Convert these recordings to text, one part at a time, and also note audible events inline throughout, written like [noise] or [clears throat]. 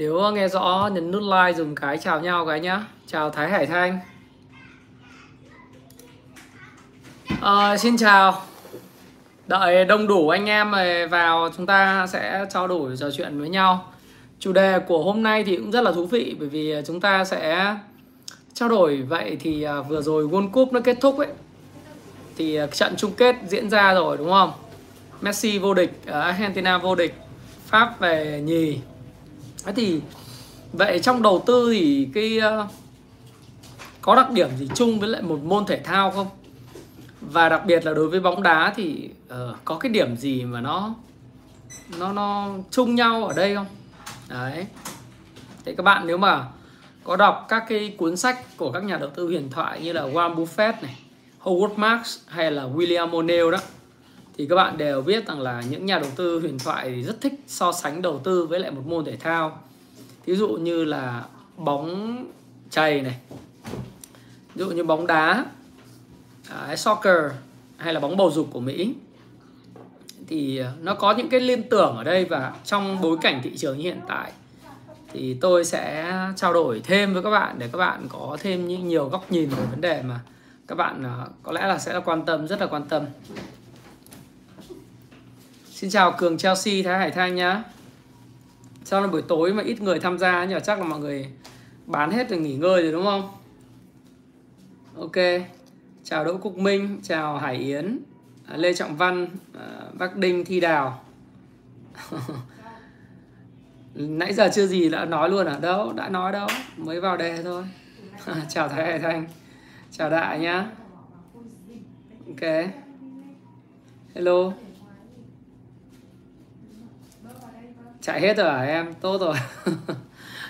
nếu nghe rõ nhấn nút like dùng cái chào nhau cái nhá. Chào Thái Hải Thanh. À, xin chào. Đợi đông đủ anh em vào chúng ta sẽ trao đổi trò chuyện với nhau. Chủ đề của hôm nay thì cũng rất là thú vị bởi vì chúng ta sẽ trao đổi. Vậy thì à, vừa rồi World Cup nó kết thúc ấy thì à, trận chung kết diễn ra rồi đúng không? Messi vô địch à, Argentina vô địch Pháp về nhì thế thì vậy trong đầu tư thì cái ờ, có đặc điểm gì chung với lại một môn thể thao không? Và đặc biệt là đối với bóng đá thì uh, có cái điểm gì mà nó nó nó chung nhau ở đây không? Đấy. Thế các bạn nếu mà có đọc các cái cuốn sách của các nhà đầu tư huyền thoại như là Warren Buffett này Howard Marks hay là William O'Neill đó thì các bạn đều biết rằng là những nhà đầu tư huyền thoại thì rất thích so sánh đầu tư với lại một môn thể thao. Ví dụ như là bóng chày này, ví dụ như bóng đá à, soccer hay là bóng bầu dục của Mỹ. Thì à, nó có những cái liên tưởng ở đây và trong bối cảnh thị trường như hiện tại thì tôi sẽ trao đổi thêm với các bạn để các bạn có thêm những nhiều góc nhìn về vấn đề mà các bạn à, có lẽ là sẽ là quan tâm, rất là quan tâm. Xin chào Cường Chelsea, Thái Hải Thanh nhá. Sao là buổi tối mà ít người tham gia nhỉ? Chắc là mọi người bán hết rồi nghỉ ngơi rồi đúng không? Ok. Chào Đỗ Cục Minh, Chào Hải Yến à, Lê Trọng Văn à, Bắc Đinh, Thi Đào. [laughs] Nãy giờ chưa gì đã nói luôn à? Đâu, Đã nói đâu. Mới vào đề thôi. [laughs] Chào Thái Hải Thanh. Chào Đại nhá. Ok. Hello. Chạy hết rồi à em? Tốt rồi. [laughs]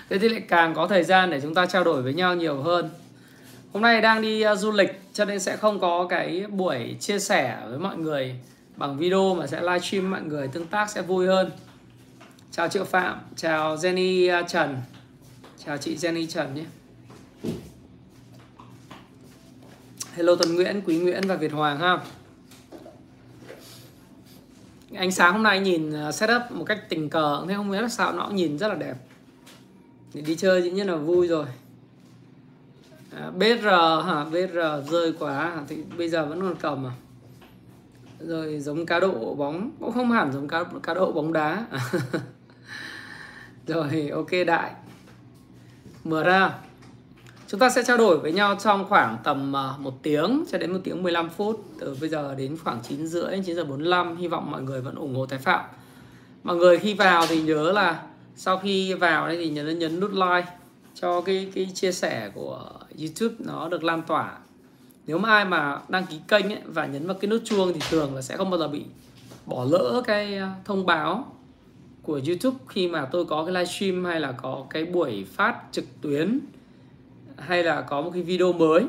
Thế thì lại càng có thời gian để chúng ta trao đổi với nhau nhiều hơn. Hôm nay đang đi à, du lịch cho nên sẽ không có cái buổi chia sẻ với mọi người bằng video mà sẽ livestream mọi người tương tác sẽ vui hơn. Chào triệu phạm, chào jenny à, trần. Chào chị jenny trần nhé. Hello tuấn nguyễn, quý nguyễn và việt hoàng ha ánh sáng hôm nay nhìn ờ, setup một cách tình cờ thế không biết sao nó nhìn rất là đẹp. Để đi chơi dĩ nhiên là vui rồi. Ờ, à, BR hả? BR rơi quá thì bây giờ vẫn còn cầm à? Rồi giống cá độ bóng cũng không hẳn giống cá, cá độ bóng đá. [laughs] Rồi ok đại. Mở ra. Chúng ta sẽ trao đổi với nhau trong khoảng tầm à, một tiếng cho đến một tiếng 15 phút. Từ bây giờ đến khoảng 9 rưỡi 9 giờ 45 hy vọng mọi người vẫn ủng hộ Thái Phạm. Mọi người khi vào thì nhớ là sau khi vào đây thì nhớ nhấn nút like cho cái cái chia sẻ của YouTube nó được lan tỏa. Nếu mà ai mà đăng ký kênh ấy, và nhấn vào cái nút chuông thì thường là sẽ không bao giờ bị bỏ lỡ cái à, thông báo của YouTube khi mà tôi có cái livestream hay là có cái buổi phát trực tuyến hay là có một cái video mới.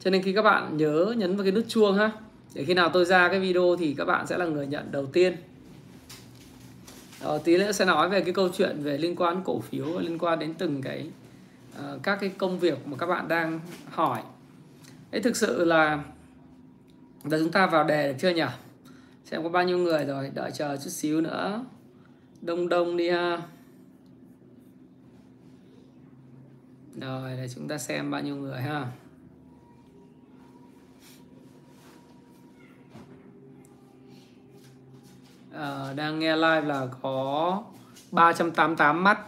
Cho nên khi các bạn nhớ nhấn vào cái nút chuông ha. Để khi nào tôi ra cái video thì các bạn sẽ là người nhận đầu tiên. Ờ, tí nữa sẽ nói về cái câu chuyện về liên quan cổ phiếu liên quan đến từng cái uh, các cái công việc mà các bạn đang hỏi. Ấy thực sự là giờ chúng ta vào đề được chưa nhỉ? Xem có bao nhiêu người rồi đợi chờ chút xíu nữa. Đông đông đi ha. Rồi để chúng ta xem bao nhiêu người ha. À, đang nghe live là có 388 mắt.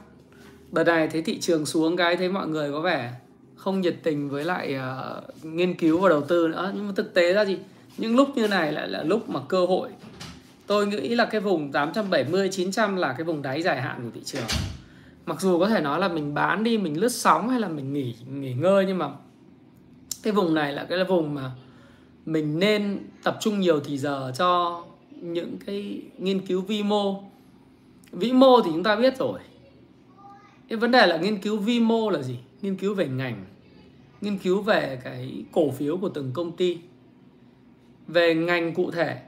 Đợt này thấy thị trường xuống cái thấy mọi người có vẻ không nhiệt tình với lại uh, nghiên cứu và đầu tư nữa. Nhưng mà thực tế ra gì những lúc như này lại là lúc mà cơ hội. Tôi nghĩ là cái vùng 870 900 là cái vùng đáy dài hạn của thị trường mặc dù có thể nói là mình bán đi, mình lướt sóng hay là mình nghỉ nghỉ ngơi nhưng mà cái vùng này là cái vùng mà mình nên tập trung nhiều thì giờ cho những cái nghiên cứu vi mô. Vĩ mô thì chúng ta biết rồi. Cái vấn đề là nghiên cứu vi mô là gì? Nghiên cứu về ngành, nghiên cứu về cái cổ phiếu của từng công ty, về ngành cụ thể.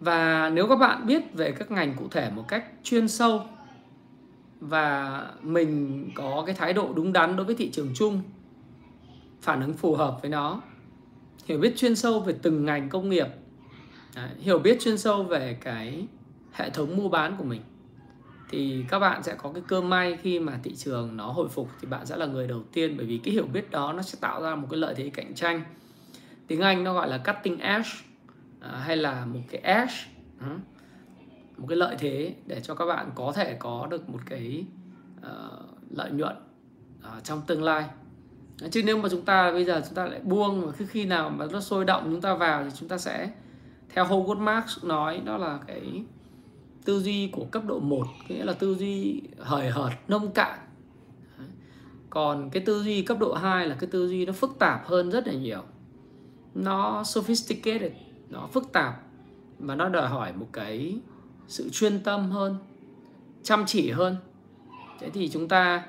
Và nếu các bạn biết về các ngành cụ thể một cách chuyên sâu và mình có cái thái độ đúng đắn đối với thị trường chung, phản ứng phù hợp với nó, hiểu biết chuyên sâu về từng ngành công nghiệp hiểu biết chuyên sâu về cái hệ thống mua bán của mình. Thì các bạn sẽ có cái cơ may khi mà thị trường nó hồi phục thì bạn sẽ là người đầu tiên, bởi vì cái hiểu biết đó nó sẽ tạo ra một cái lợi thế cạnh tranh. Tiếng Anh nó gọi là cutting edge à, hay là một cái edge một cái lợi thế để cho các bạn có thể có được một cái uh, lợi nhuận uh, trong tương lai. Chứ nếu mà chúng ta bây giờ chúng ta lại buông và cứ khi nào mà nó sôi động chúng ta vào thì chúng ta sẽ theo Howard Marks nói đó là cái tư duy của cấp độ 1 nghĩa là tư duy hời hợt nông cạn. Còn cái tư duy cấp độ 2 là cái tư duy nó phức tạp hơn rất là nhiều. Nó sophisticated nó phức tạp và nó đòi hỏi một cái sự chuyên tâm hơn chăm chỉ hơn. Thế thì chúng ta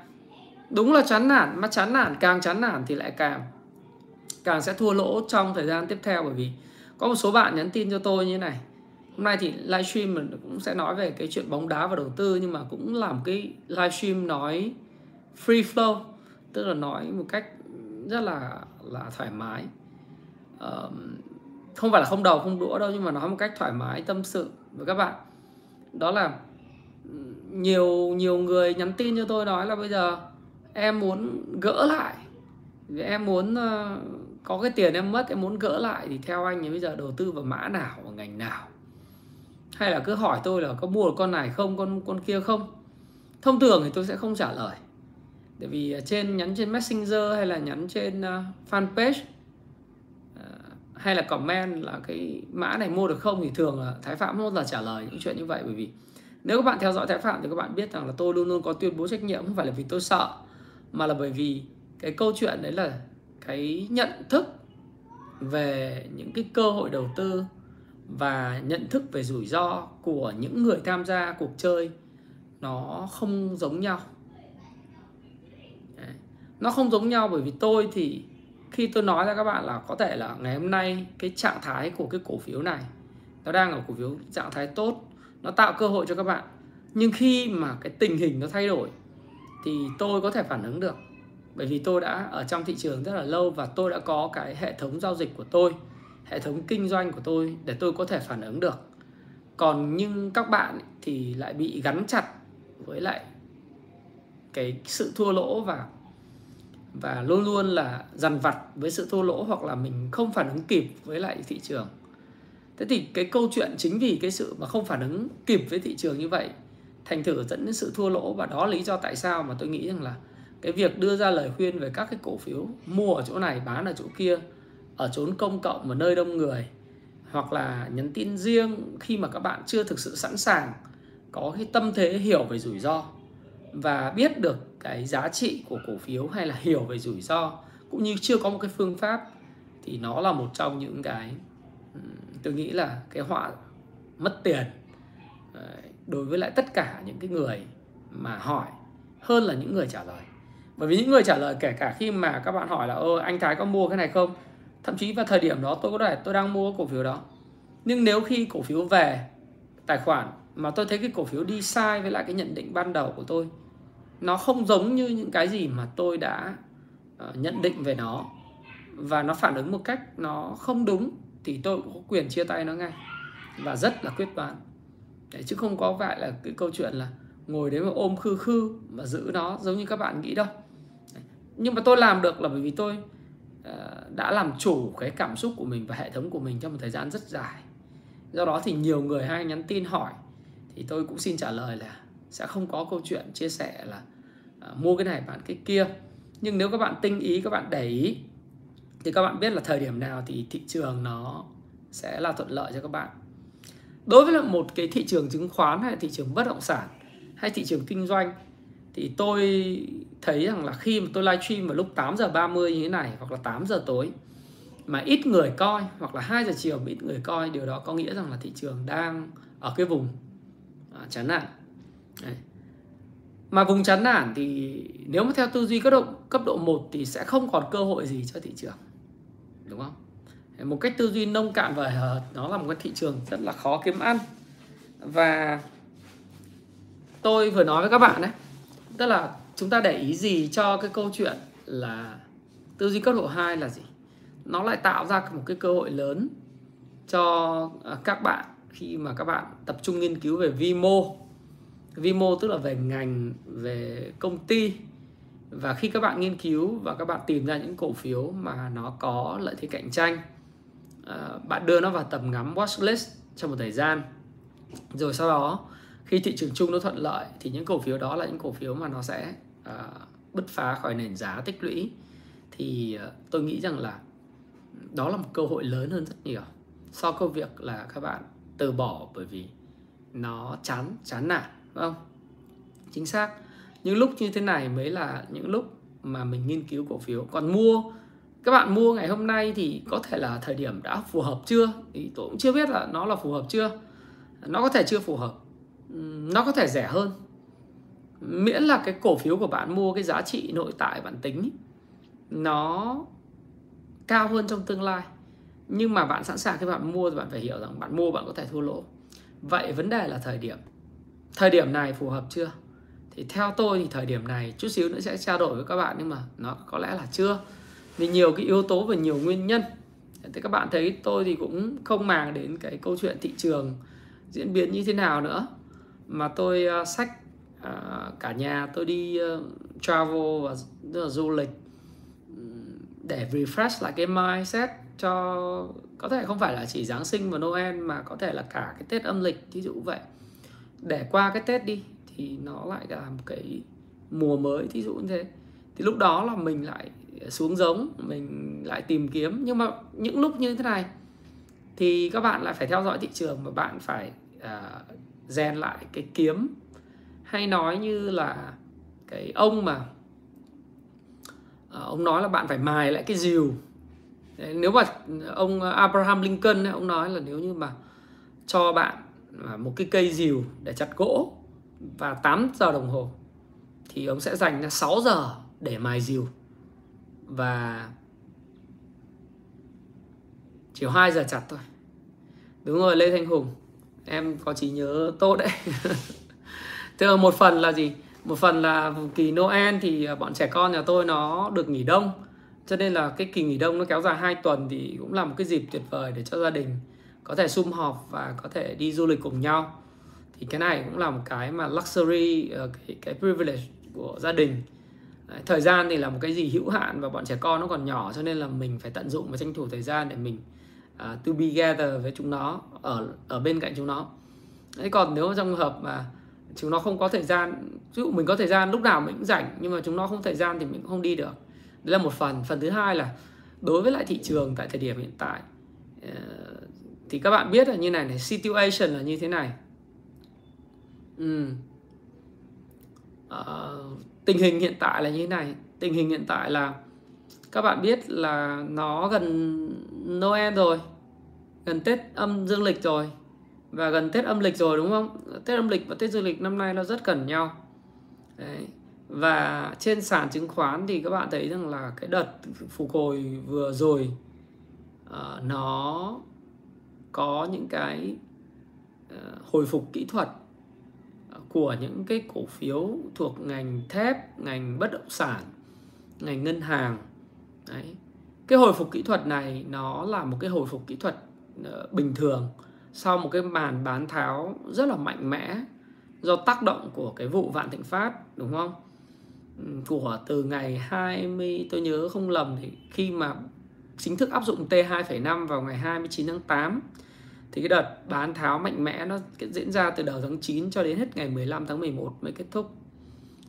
đúng là chán nản mà chán nản càng chán nản thì lại càng càng sẽ thua lỗ trong thời gian tiếp theo. Bởi vì có một số bạn nhắn tin cho tôi như này. Hôm nay thì livestream mình cũng sẽ nói về cái chuyện bóng đá và đầu tư nhưng mà cũng làm cái livestream nói free flow tức là nói một cách rất là là thoải mái. Uh, không phải là không đầu không đũa đâu nhưng mà nói một cách thoải mái tâm sự. Với các bạn đó là nhiều nhiều người nhắn tin cho tôi nói là bây giờ em muốn gỡ lại. Em muốn uh, có cái tiền em mất em muốn gỡ lại thì theo anh thì bây giờ đầu tư vào mã nào vào ngành nào? Hay là cứ hỏi tôi là có mua được con này không con con kia không? Thông thường thì tôi sẽ không trả lời. Tại vì trên nhắn trên messenger hay là nhắn trên uh, fanpage hay là comment là cái mã này mua được không thì thường là thái phạm không bao giờ trả lời những chuyện như vậy, bởi vì nếu các bạn theo dõi thái phạm thì các bạn biết rằng là tôi luôn luôn có tuyên bố trách nhiệm không phải là vì tôi sợ, mà là bởi vì cái câu chuyện đấy là cái nhận thức về những cái cơ hội đầu tư và nhận thức về rủi ro của những người tham gia cuộc chơi nó không giống nhau. Nó không giống nhau bởi vì tôi thì khi tôi nói ra các bạn là có thể là ngày hôm nay cái trạng thái của cái cổ phiếu này, nó đang ở cổ phiếu trạng thái tốt, nó tạo cơ hội cho các bạn. Nhưng khi mà cái tình hình nó thay đổi thì tôi có thể phản ứng được. Bởi vì tôi đã ở trong thị trường rất là lâu và tôi đã có cái hệ thống giao dịch của tôi, hệ thống kinh doanh của tôi để tôi có thể phản ứng được. Còn nhưng các bạn thì lại bị gắn chặt với lại cái sự thua lỗ và và luôn luôn là dằn vặt với sự thua lỗ hoặc là mình không phản ứng kịp với lại thị trường. Thế thì cái câu chuyện chính vì cái sự mà không phản ứng kịp với thị trường như vậy, thành thử dẫn đến sự thua lỗ và đó là lý do tại sao mà tôi nghĩ rằng là cái việc đưa ra lời khuyên về các cái cổ phiếu mua ở chỗ này, bán ở chỗ kia, ở chốn công cộng và nơi đông người, hoặc là nhắn tin riêng khi mà các bạn chưa thực sự sẵn sàng, có cái tâm thế hiểu về rủi ro và biết được cái giá trị của cổ phiếu hay là hiểu về rủi ro, cũng như chưa có một cái phương pháp, thì nó là một trong những cái tôi nghĩ là cái họa mất tiền đối với lại tất cả những cái người mà hỏi hơn là những người trả lời. Bởi vì những người trả lời kể cả khi mà các bạn hỏi là, ơ, anh Thái có mua cái này không? Thậm chí vào thời điểm đó tôi có thể tôi đang mua cổ phiếu đó. Nhưng nếu khi cổ phiếu về tài khoản mà tôi thấy cái cổ phiếu đi sai với lại cái nhận định ban đầu của tôi nó không giống như những cái gì mà tôi đã uh, nhận định về nó. Và nó phản ứng một cách nó không đúng thì tôi cũng có quyền chia tay nó ngay. Và rất là quyết đoán đấy, chứ không có phải là cái câu chuyện là ngồi đấy mà ôm khư khư và giữ nó giống như các bạn nghĩ đâu. Đấy. nhưng mà tôi làm được là bởi vì tôi uh, đã làm chủ cái cảm xúc của mình và hệ thống của mình trong một thời gian rất dài. Do đó thì nhiều người hay nhắn tin hỏi thì tôi cũng xin trả lời là sẽ không có câu chuyện chia sẻ là uh, mua cái này bán cái kia. Nhưng nếu các bạn tinh ý các bạn để ý thì các bạn biết là thời điểm nào thì thị trường nó sẽ là thuận lợi cho các bạn. Đối với một cái thị trường chứng khoán hay thị trường bất động sản hay thị trường kinh doanh thì tôi thấy rằng là khi mà tôi livestream vào lúc 8 giờ 30 như thế này hoặc là 8 giờ tối mà ít người coi hoặc là 2 giờ chiều mà ít người coi điều đó có nghĩa rằng là thị trường đang ở cái vùng à, chán nản. Đấy. mà vùng chán nản thì nếu mà theo tư duy cấp độ cấp độ 1 thì sẽ không còn cơ hội gì cho thị trường, đúng không? Một cách tư duy nông cạn và nó là một cái thị trường rất là khó kiếm ăn. Và tôi vừa nói với các bạn đấy, tức là chúng ta để ý gì cho cái câu chuyện là tư duy cấp độ 2 là gì? Nó lại tạo ra một cái cơ hội lớn cho à, các bạn khi mà các bạn tập trung nghiên cứu về vi mô vi mô tức là về ngành, về công ty. Và khi các bạn nghiên cứu và các bạn tìm ra những cổ phiếu mà nó có lợi thế cạnh tranh à, bạn đưa nó vào tầm ngắm watchlist trong một thời gian. Rồi sau đó, khi thị trường chung nó thuận lợi, thì những cổ phiếu đó là những cổ phiếu mà nó sẽ à, bứt phá khỏi nền giá tích lũy. Thì à, tôi nghĩ rằng là đó là một cơ hội lớn hơn rất nhiều so với việc là các bạn từ bỏ bởi vì nó chán chán nản đúng không chính xác. Những lúc như thế này mới là những lúc mà mình nghiên cứu cổ phiếu. Còn mua, các bạn mua ngày hôm nay thì có thể là thời điểm đã phù hợp chưa? Thì tôi cũng chưa biết là nó là phù hợp chưa. Nó có thể chưa phù hợp. Nó có thể rẻ hơn. Miễn là cái cổ phiếu của bạn mua cái giá trị nội tại bạn tính nó cao hơn trong tương lai. Nhưng mà bạn sẵn sàng khi bạn mua thì bạn phải hiểu rằng bạn mua bạn có thể thua lỗ. Vậy vấn đề là thời điểm thời điểm này phù hợp chưa? Thì theo tôi thì thời điểm này chút xíu nữa sẽ trao đổi với các bạn nhưng mà nó có lẽ là chưa. Vì nhiều cái yếu tố và nhiều nguyên nhân. Thì các bạn thấy tôi thì cũng không màng đến cái câu chuyện thị trường diễn biến như thế nào nữa. Mà tôi ờ, uh, sách uh, ờ, cả nhà tôi đi uh, travel và tức là du lịch để refresh lại cái mindset cho có thể không phải là chỉ Giáng sinh và Noel mà có thể là cả cái Tết âm lịch ví dụ vậy để qua cái Tết đi thì nó lại là một cái mùa mới thí dụ như thế. Thì lúc đó là mình lại xuống giống mình lại tìm kiếm. Nhưng mà những lúc như thế này thì các bạn lại phải theo dõi thị trường và bạn phải uh, rèn lại cái kiếm. Hay nói như là cái ông mà uh, ông nói là bạn phải mài lại cái rìu. Nếu mà ông Abraham Lincoln ấy ông nói là nếu như mà cho bạn À, một cái cây rìu để chặt gỗ và 8 giờ đồng hồ thì ông sẽ dành ra 6 giờ để mài rìu và chỉ 2 giờ chặt thôi. Đúng rồi, Lê Thanh Hùng, em có trí nhớ tốt đấy. [laughs] Thế là một phần là gì? Một phần là kỳ Noel thì bọn trẻ con nhà tôi nó được nghỉ đông. Cho nên là cái kỳ nghỉ đông nó kéo dài 2 tuần thì cũng là một cái dịp tuyệt vời để cho gia đình có thể sum họp và có thể đi du lịch cùng nhau. Thì cái này cũng là một cái mà luxury ờ, cái, cái privilege của gia đình. Thời gian thì là một cái gì hữu hạn và bọn trẻ con nó còn nhỏ cho nên là mình phải tận dụng và tranh thủ thời gian để mình uh, to be together với chúng nó ở ở bên cạnh chúng nó. Đấy, còn nếu trong trường hợp mà chúng nó không có thời gian ví dụ mình có thời gian lúc nào mình cũng rảnh nhưng mà chúng nó không thời gian thì mình cũng không đi được. Đấy là một phần. Phần thứ hai là đối với lại thị trường tại thời điểm hiện tại uh, thì các bạn biết là như này này situation là như thế này. Ừ. à, tình hình hiện tại là như thế này. Tình hình hiện tại là các bạn biết là nó gần Noel rồi gần Tết âm dương lịch rồi. Và gần Tết âm lịch rồi đúng không? Tết âm lịch và Tết dương lịch năm nay nó rất gần nhau. Đấy. và trên sàn chứng khoán thì các bạn thấy rằng là cái đợt phục hồi vừa rồi uh, nó có những cái ờ, hồi phục kỹ thuật ờ, của những cái cổ phiếu thuộc ngành thép, ngành bất động sản, ngành ngân hàng. Đấy. Cái hồi phục kỹ thuật này nó là một cái hồi phục kỹ thuật ờ, bình thường sau một cái màn bán tháo rất là mạnh mẽ do tác động của cái vụ Vạn Thịnh Phát đúng không? Của từ ngày 20 tôi nhớ không lầm thì khi mà chính thức áp dụng T2,5 vào ngày 29 tháng 8 thì cái đợt bán tháo mạnh mẽ nó diễn ra từ đầu tháng 9 cho đến hết ngày 15 tháng 11 mới kết thúc.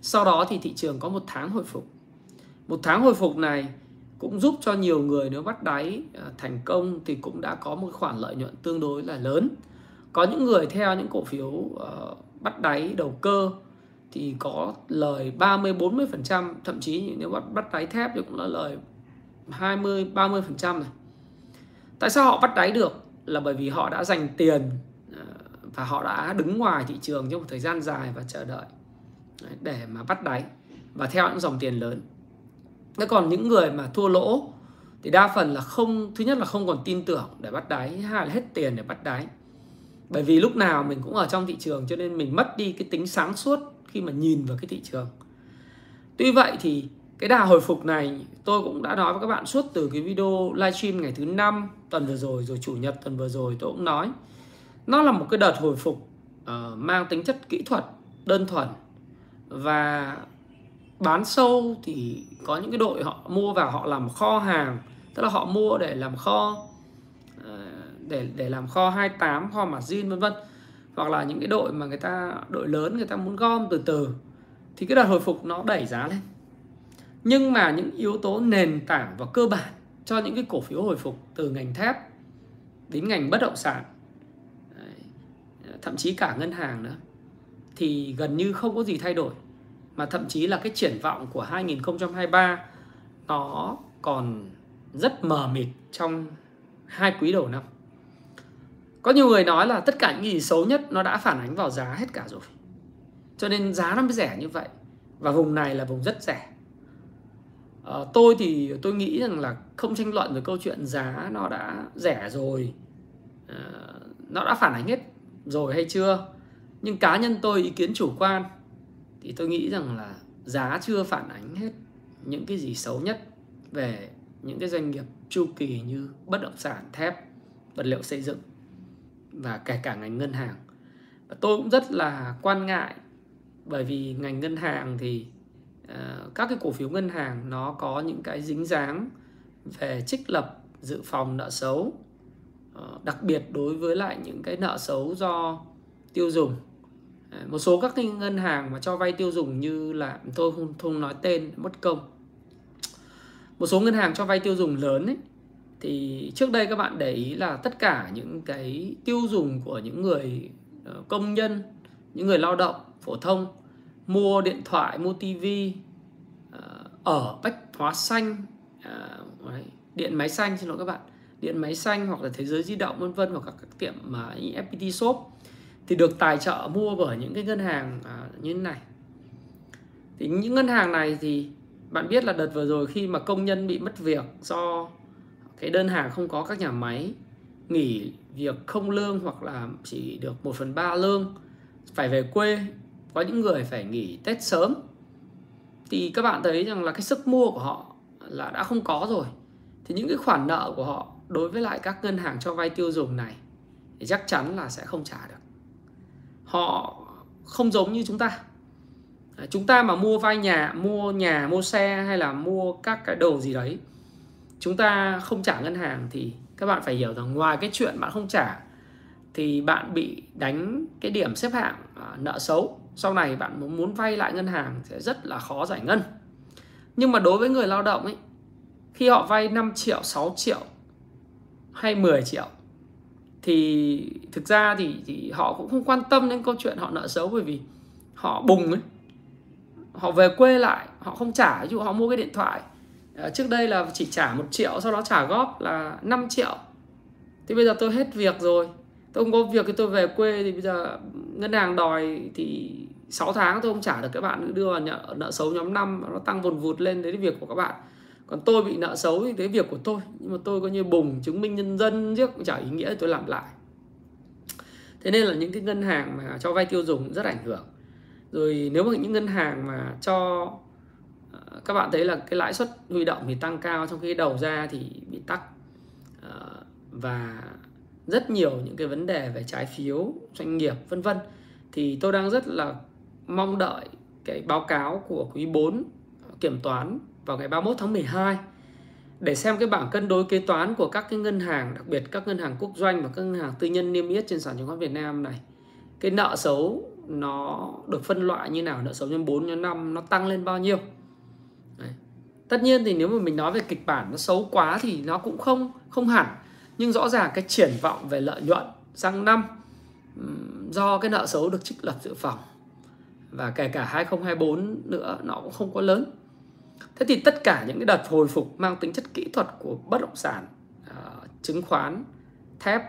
Sau đó thì thị trường có một tháng hồi phục. Một tháng hồi phục này cũng giúp cho nhiều người nếu bắt đáy à, thành công thì cũng đã có một khoản lợi nhuận tương đối là lớn. Có những người theo những cổ phiếu ờ, bắt đáy đầu cơ thì có lời 30 40%, thậm chí nếu bắt bắt đáy thép thì cũng là lời 20 30% này. Tại sao họ bắt đáy được? là bởi vì họ đã dành tiền ờ, và họ đã đứng ngoài thị trường trong một thời gian dài và chờ đợi để mà bắt đáy và theo những dòng tiền lớn. Thế còn những người mà thua lỗ thì đa phần là không thứ nhất là không còn tin tưởng để bắt đáy, hai là hết tiền để bắt đáy. Bởi vì lúc nào mình cũng ở trong thị trường cho nên mình mất đi cái tính sáng suốt khi mà nhìn vào cái thị trường. Tuy vậy thì cái đà hồi phục này tôi cũng đã nói với các bạn suốt từ cái video livestream ngày thứ năm tuần vừa rồi rồi chủ nhật tuần vừa rồi tôi cũng nói. Nó là một cái đợt hồi phục uh, mang tính chất kỹ thuật đơn thuần. Và bán sâu thì có những cái đội họ mua vào họ làm kho hàng tức là họ mua để làm kho ờ, để để làm kho 28 kho margin vân vân. Hoặc là những cái đội mà người ta đội lớn người ta muốn gom từ từ. Thì cái đợt hồi phục nó đẩy giá lên nhưng mà những yếu tố nền tảng và cơ bản cho những cái cổ phiếu hồi phục từ ngành thép đến ngành bất động sản thậm chí cả ngân hàng nữa, thì gần như không có gì thay đổi mà thậm chí là cái triển vọng của 2023 nó còn rất mờ mịt trong hai quý đầu năm. Có nhiều người nói là tất cả những gì xấu nhất nó đã phản ánh vào giá hết cả rồi. Cho nên giá nó mới rẻ như vậy. Và vùng này là vùng rất rẻ. À, tôi thì tôi nghĩ rằng là không tranh luận về câu chuyện giá nó đã rẻ rồi. À, nó đã phản ánh hết rồi hay chưa. Nhưng cá nhân tôi ý kiến chủ quan thì tôi nghĩ rằng là giá chưa phản ánh hết những cái gì xấu nhất về những cái doanh nghiệp chu kỳ như bất động sản, thép, vật liệu xây dựng và kể cả ngành ngân hàng. Và tôi cũng rất là quan ngại bởi vì ngành ngân hàng thì uh, Ờ, các cái cổ phiếu ngân hàng nó có những cái dính dáng về trích lập dự phòng nợ xấu ờ, đặc biệt đối với lại những cái nợ xấu do tiêu dùng. Ờ, một số các cái ngân hàng mà cho vay tiêu dùng như là tôi không, không nói tên mất công. Một số ngân hàng cho vay tiêu dùng lớn ấy thì trước đây các bạn để ý là tất cả những cái tiêu dùng của những người công nhân những người lao động phổ thông mua điện thoại, mua tivi ờ, ở bách hóa xanh ờ, điện máy xanh, xin lỗi các bạn, điện máy xanh hoặc là thế giới di động, vân vân, hoặc các tiệm mà FPT shop, thì được tài trợ mua bởi những cái ngân hàng ờ, như thế này. Thì những ngân hàng này thì bạn biết là đợt vừa rồi khi mà công nhân bị mất việc do cái đơn hàng không có các nhà máy, nghỉ việc không lương hoặc là chỉ được 1 phần 3 lương, phải về quê có những người phải nghỉ Tết sớm. Thì các bạn thấy rằng là cái sức mua của họ là đã không có rồi. Thì những cái khoản nợ của họ đối với lại các ngân hàng cho vay tiêu dùng này thì chắc chắn là sẽ không trả được. Họ không giống như chúng ta. À, chúng ta mà mua vay nhà, mua nhà, mua xe hay là mua các cái đồ gì đấy, chúng ta không trả ngân hàng thì các bạn phải hiểu rằng ngoài cái chuyện bạn không trả thì bạn bị đánh cái điểm xếp hạng à, nợ xấu sau này bạn muốn vay lại ngân hàng sẽ rất là khó giải ngân. Nhưng mà đối với người lao động ấy khi họ vay 5 triệu 6 triệu hay 10 triệu thì thực ra thì, thì họ cũng không quan tâm đến câu chuyện họ nợ xấu bởi vì họ bùng ấy. Họ về quê lại họ không trả ví dụ họ mua cái điện thoại. Ờ, trước đây là chỉ trả một triệu sau đó trả góp là 5 triệu. Thì bây giờ tôi hết việc rồi tôi không có việc thì tôi về quê thì bây giờ ngân hàng đòi thì 6 tháng tôi không trả được các bạn đưa vào nợ, nợ xấu nhóm 5 nó tăng vồn vụt lên đấy là việc của các bạn. Còn tôi bị nợ xấu thì đấy việc của tôi. Nhưng mà tôi coi như bùng chứng minh nhân dân trước cũng chả ý nghĩa tôi làm lại. Thế nên là những cái ngân hàng mà cho vay tiêu dùng rất ảnh hưởng. Rồi nếu mà những ngân hàng mà cho ờ, các bạn thấy là cái lãi suất huy động thì tăng cao trong khi đầu ra thì bị tắc. Ờ, và rất nhiều những cái vấn đề về trái phiếu doanh nghiệp vân vân thì tôi đang rất là mong đợi cái báo cáo của quý 4 kiểm toán vào ngày 31 tháng 12 để xem cái bảng cân đối kế toán của các cái ngân hàng, đặc biệt các ngân hàng quốc doanh và các ngân hàng tư nhân niêm yết trên sàn chứng khoán Việt Nam này. Cái nợ xấu nó được phân loại như nào, nợ xấu nhân 4 nhân 5 nó tăng lên bao nhiêu. Đấy. Tất nhiên thì nếu mà mình nói về kịch bản nó xấu quá thì nó cũng không không hẳn. Nhưng rõ ràng cái triển vọng về lợi nhuận sang năm do cái nợ xấu được trích lập dự phòng, và kể cả 2024 nữa, nó cũng không có lớn. Thế thì tất cả những cái đợt hồi phục mang tính chất kỹ thuật của bất động sản ờ, chứng khoán, thép,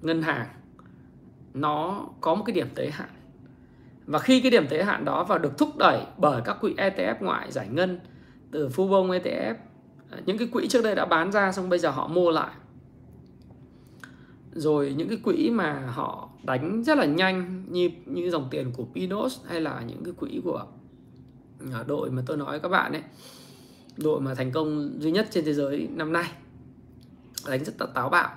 ngân hàng, nó có một cái điểm tới hạn. Và khi cái điểm tới hạn đó và được thúc đẩy bởi các quỹ ETF ngoại giải ngân từ fubon ETF ờ, những cái quỹ trước đây đã bán ra xong bây giờ họ mua lại rồi những cái quỹ mà họ đánh rất là nhanh, như như dòng tiền của Pinos hay là những cái quỹ của à, đội mà tôi nói các bạn ấy. Đội mà thành công duy nhất trên thế giới năm nay. Đánh rất là táo bạo.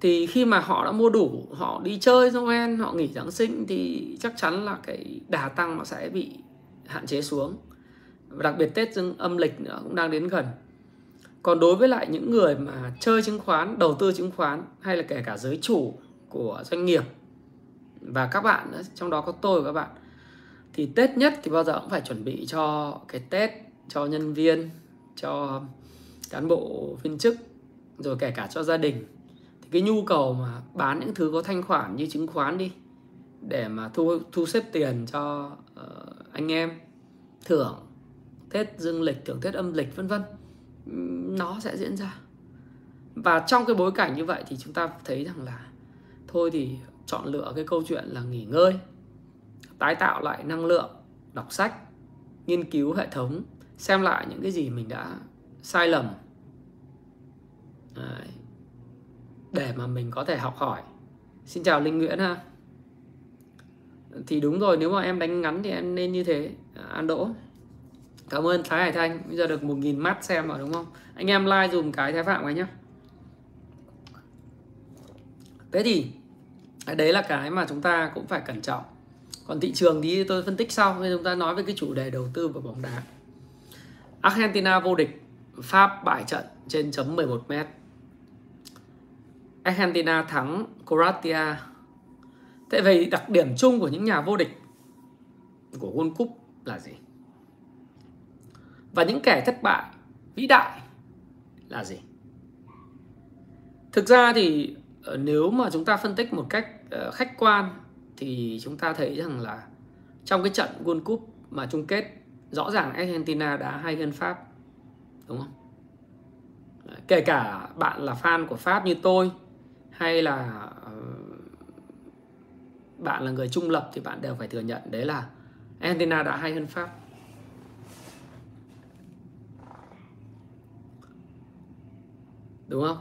Thì khi mà họ đã mua đủ, họ đi chơi Noel họ nghỉ Giáng sinh thì chắc chắn là cái đà tăng nó sẽ bị hạn chế xuống. Và đặc biệt Tết dương âm lịch nữa cũng đang đến gần còn đối với lại những người mà chơi chứng khoán đầu tư chứng khoán hay là kể cả giới chủ của doanh nghiệp và các bạn nữa trong đó có tôi và các bạn thì Tết nhất thì bao giờ cũng phải chuẩn bị cho cái Tết cho nhân viên cho cán bộ viên chức rồi kể cả cho gia đình. Thì cái nhu cầu mà bán những thứ có thanh khoản như chứng khoán đi để mà thu thu xếp tiền cho uh, anh em thưởng Tết dương lịch thưởng Tết âm lịch vân vân nó sẽ diễn ra. Và trong cái bối cảnh như vậy thì chúng ta thấy rằng là thôi thì chọn lựa cái câu chuyện là nghỉ ngơi tái tạo lại năng lượng đọc sách nghiên cứu hệ thống xem lại những cái gì mình đã sai lầm. Đấy. để mà mình có thể học hỏi. Xin chào linh nguyễn ha. Thì đúng rồi nếu mà em đánh ngắn thì em nên như thế. À, an đỗ cảm ơn thái hải thanh. Bây giờ được một nghìn mắt xem rồi đúng không? Anh em like dùm cái thái phạm cái nhá. Thế thì đấy là cái mà chúng ta cũng phải cẩn trọng. Còn thị trường thì tôi phân tích sau, nên chúng ta nói về cái chủ đề đầu tư vào bóng đá. Argentina vô địch, Pháp bại trận trên chấm 11 m Argentina thắng Croatia. Thế vậy đặc điểm chung của những nhà vô địch của World Cup là gì? Và những kẻ thất bại, vĩ đại là gì? Thực ra thì ờ, nếu mà chúng ta phân tích một cách ờ, khách quan thì chúng ta thấy rằng là trong cái trận World Cup mà chung kết, rõ ràng Argentina đã hay hơn Pháp, đúng không? Kể cả bạn là fan của Pháp như tôi hay là ờ, bạn là người trung lập thì bạn đều phải thừa nhận đấy là Argentina đã hay hơn Pháp. Đúng không?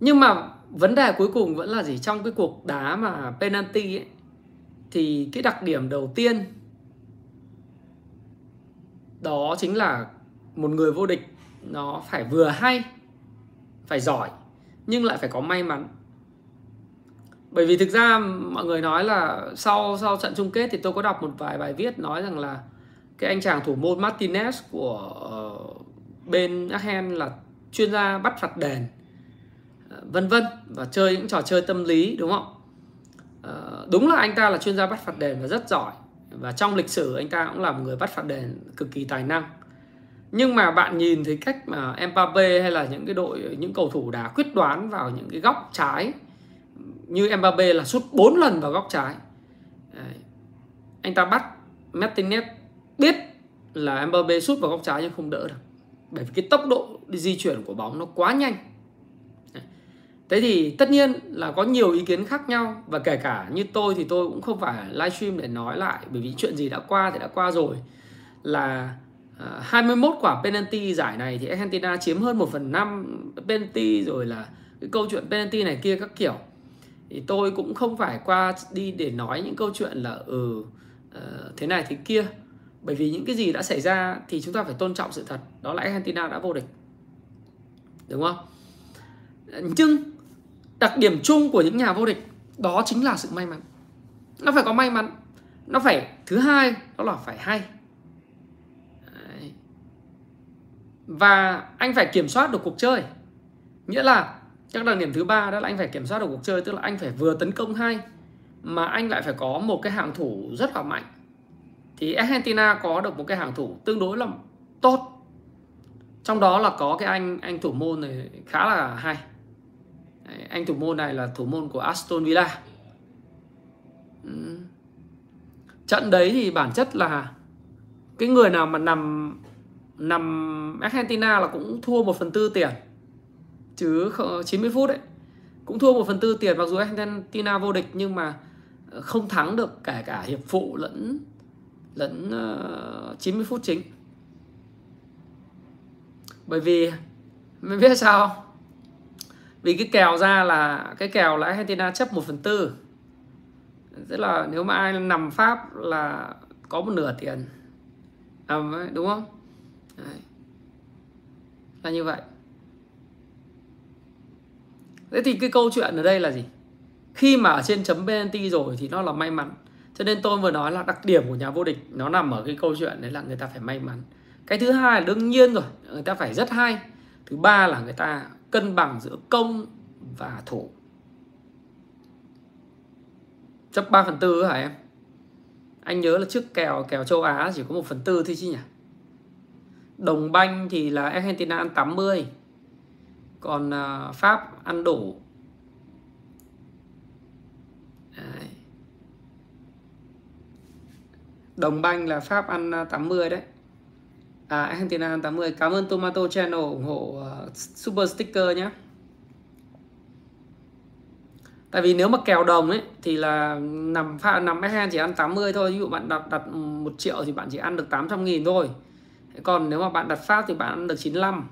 Nhưng mà vấn đề cuối cùng vẫn là gì trong cái cuộc đá mà penalty ấy thì cái đặc điểm đầu tiên đó chính là một người vô địch nó phải vừa hay phải giỏi nhưng lại phải có may mắn bởi vì thực ra mọi người nói là sau sau trận chung kết thì tôi có đọc một vài bài viết nói rằng là cái anh chàng thủ môn Martinez của uh, bên Arsenal là chuyên gia bắt phạt đền ờ, vân vân, và chơi những trò chơi tâm lý, đúng không? Ờ, đúng là anh ta là chuyên gia bắt phạt đền và rất giỏi và trong lịch sử, anh ta cũng là một người bắt phạt đền cực kỳ tài năng nhưng mà bạn nhìn thấy cách mà Mbappe hay là những cái đội, những cầu thủ đá quyết đoán vào những cái góc trái, như Mbappe là sút 4 lần vào góc trái Đấy. anh ta bắt Martinez biết là Mbappe sút vào góc trái nhưng không đỡ được bởi vì cái tốc độ di chuyển của bóng nó quá nhanh. Thế thì tất nhiên là có nhiều ý kiến khác nhau. Và kể cả như tôi thì tôi cũng không phải livestream để nói lại. Bởi vì chuyện gì đã qua thì đã qua rồi. Là à, 21 quả penalty giải này thì Argentina chiếm hơn 1 phần 5 penalty, rồi là cái câu chuyện penalty này kia các kiểu. Thì tôi cũng không phải qua đi để nói những câu chuyện là ừ ờ, thế này thế kia bởi vì những cái gì đã xảy ra thì chúng ta phải tôn trọng sự thật. Đó là Argentina đã vô địch. Đúng không? Nhưng đặc điểm chung của những nhà vô địch đó chính là sự may mắn. Nó phải có may mắn. Nó phải thứ hai, đó là phải hay. Đấy. và anh phải kiểm soát được cuộc chơi. Nghĩa là các đặc điểm thứ ba đó là anh phải kiểm soát được cuộc chơi, tức là anh phải vừa tấn công hay mà anh lại phải có một cái hàng thủ rất là mạnh thì Argentina có được một cái hàng thủ tương đối là tốt. Trong đó là có cái anh anh thủ môn này khá là hay. Anh thủ môn này là thủ môn của Aston Villa. Trận đấy thì bản chất là cái người nào mà nằm nằm Argentina là cũng thua một phần tư tiền. Chứ 90 phút đấy cũng thua một phần tư tiền mặc dù Argentina vô địch nhưng mà ờ, không thắng được cả cả hiệp phụ lẫn lẫn ờ, uh, 90 phút chính. Bởi vì mình biết sao vì cái kèo ra là cái kèo là Argentina chấp 1 phần tư. Tức là nếu mà ai nằm Pháp là có một nửa tiền. À, đúng không? Đấy. là như vậy. Thế thì cái câu chuyện ở đây là gì? Khi mà ở trên chấm penalty rồi thì nó là may mắn cho nên tôi vừa nói là đặc điểm của nhà vô địch nó nằm ở cái câu chuyện đấy là người ta phải may mắn. Cái thứ hai là đương nhiên rồi, người ta phải rất hay. Thứ ba là người ta cân bằng giữa công và thủ. Chấp 3 phần tư hả em? Anh nhớ là trước kèo kèo châu Á chỉ có một phần tư thôi chứ nhỉ? Đồng banh thì là Argentina ăn 80 còn à, Pháp ăn đủ đấy đồng banh là Pháp ăn à, 80 đấy. À, Argentina ăn 80 cảm ơn Tomato Channel ủng hộ uh, super sticker nhé. Tại vì nếu mà kèo đồng ấy thì là nằm pha nằm Argentina chỉ ăn 80 thôi. Ví dụ bạn đặt đặt 1 triệu thì bạn chỉ ăn được 800 nghìn thôi. Còn nếu mà bạn đặt Pháp thì bạn ăn được 95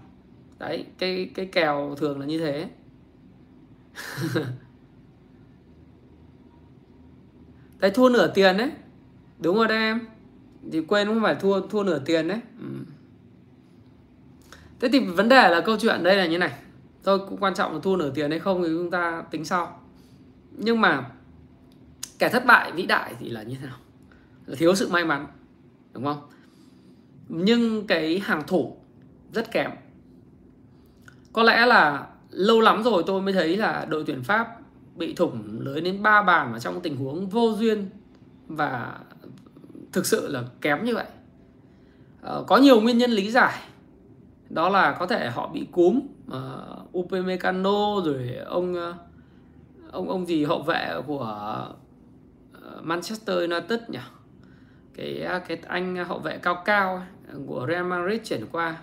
đấy cái cái kèo thường là như thế. [laughs] Đấy thua nửa tiền đấy đúng rồi đấy em. Thì quên cũng phải thua thua nửa tiền đấy. Ừ. thế thì vấn đề là câu chuyện đây là như này. Thôi, cũng quan trọng là thua nửa tiền hay không thì chúng ta tính sau. Nhưng mà kẻ thất bại vĩ đại thì là như thế nào? Là thiếu sự may mắn, đúng không? Nhưng cái hàng thủ rất kém. Có lẽ là lâu lắm rồi tôi mới thấy là đội tuyển Pháp bị thủng lưới đến 3 bàn ở trong tình huống vô duyên và thực sự là kém như vậy. Ờ, có nhiều nguyên nhân lý giải. Đó là có thể họ bị cúm ờ, uh, Upamecano rồi ông uh, ông ông gì hậu vệ của uh, Manchester United nhỉ? Cái cái anh hậu vệ cao cao của Real Madrid chuyển qua.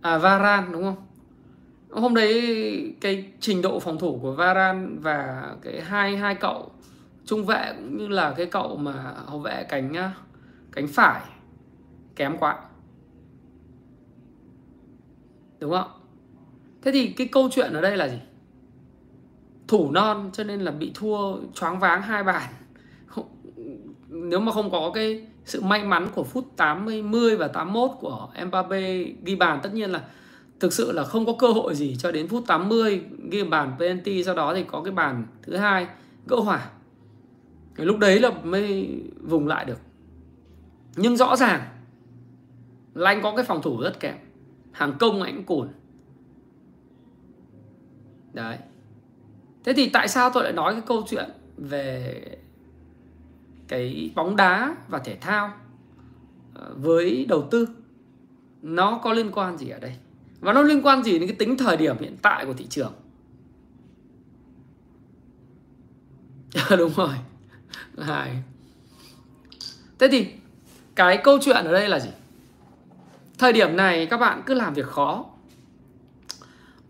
À Varane đúng không? Hôm đấy cái trình độ phòng thủ của Varane và cái hai hai cậu trung vệ cũng như là cái cậu mà hậu vệ cánh cánh phải kém quá. Đúng không? Thế thì cái câu chuyện ở đây là gì? Thủ non cho nên là bị thua choáng váng hai bàn. [laughs] Nếu mà không có cái sự may mắn của phút 80 10 và 81 của Mbappe ghi bàn, tất nhiên là thực sự là không có cơ hội gì cho đến phút 80 ghi bàn penalty sau đó thì có cái bàn thứ hai, gỡ hòa cái lúc đấy là mới vùng lại được. Nhưng rõ ràng là anh có cái phòng thủ rất kém. Hàng công anh cồn đấy. Thế thì tại sao tôi lại nói cái câu chuyện về cái bóng đá và thể thao ờ, với đầu tư? Nó có liên quan gì ở đây? Và nó liên quan gì đến cái tính thời điểm hiện tại của thị trường? [laughs] Đúng rồi. Hai. Thế thì, cái câu chuyện ở đây là gì? Thời điểm này các bạn cứ làm việc khó.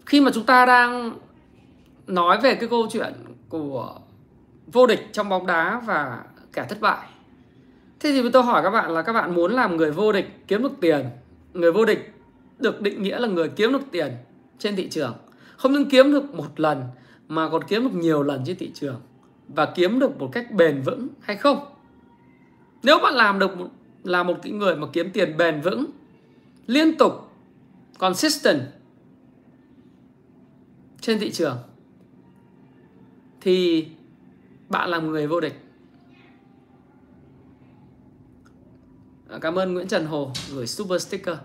Khi mà chúng ta đang nói về cái câu chuyện của vô địch trong bóng đá và kẻ thất bại. Thế thì tôi hỏi các bạn là các bạn muốn làm người vô địch kiếm được tiền, người vô địch được định nghĩa là người kiếm được tiền trên thị trường. Không những kiếm được một lần, mà còn kiếm được nhiều lần trên thị trường. Và kiếm được một cách bền vững hay không? Nếu bạn làm được là một cái người mà kiếm tiền bền vững, liên tục, consistent trên thị trường, thì bạn là một người vô địch. Cảm ơn Nguyễn Trần Hồ gửi super sticker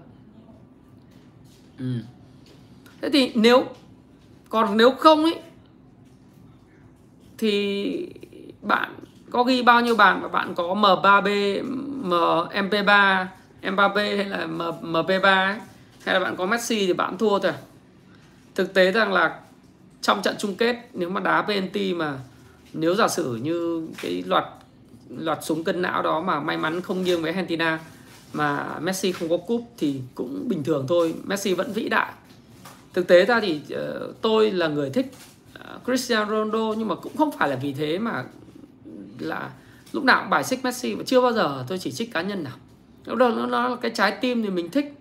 ừ. thế thì nếu còn nếu không ấy thì bạn có ghi bao nhiêu bàn và bạn có M3B M MP3 Mbappé hay là M, MP3 ấy, hay là bạn có Messi thì bạn thua thôi à? thực tế rằng là trong trận chung kết nếu mà đá penalty mà nếu giả sử như cái loạt loạt súng cân não đó mà may mắn không nghiêng với Argentina mà Messi không có cúp thì cũng bình thường thôi. Messi vẫn vĩ đại. Thực tế ra thì uh, tôi là người thích uh, Cristiano Ronaldo nhưng mà cũng không phải là vì thế mà là lúc nào cũng bài xích Messi và chưa bao giờ tôi chỉ trích cá nhân nào. Lúc đó nó, nó là cái trái tim thì mình thích.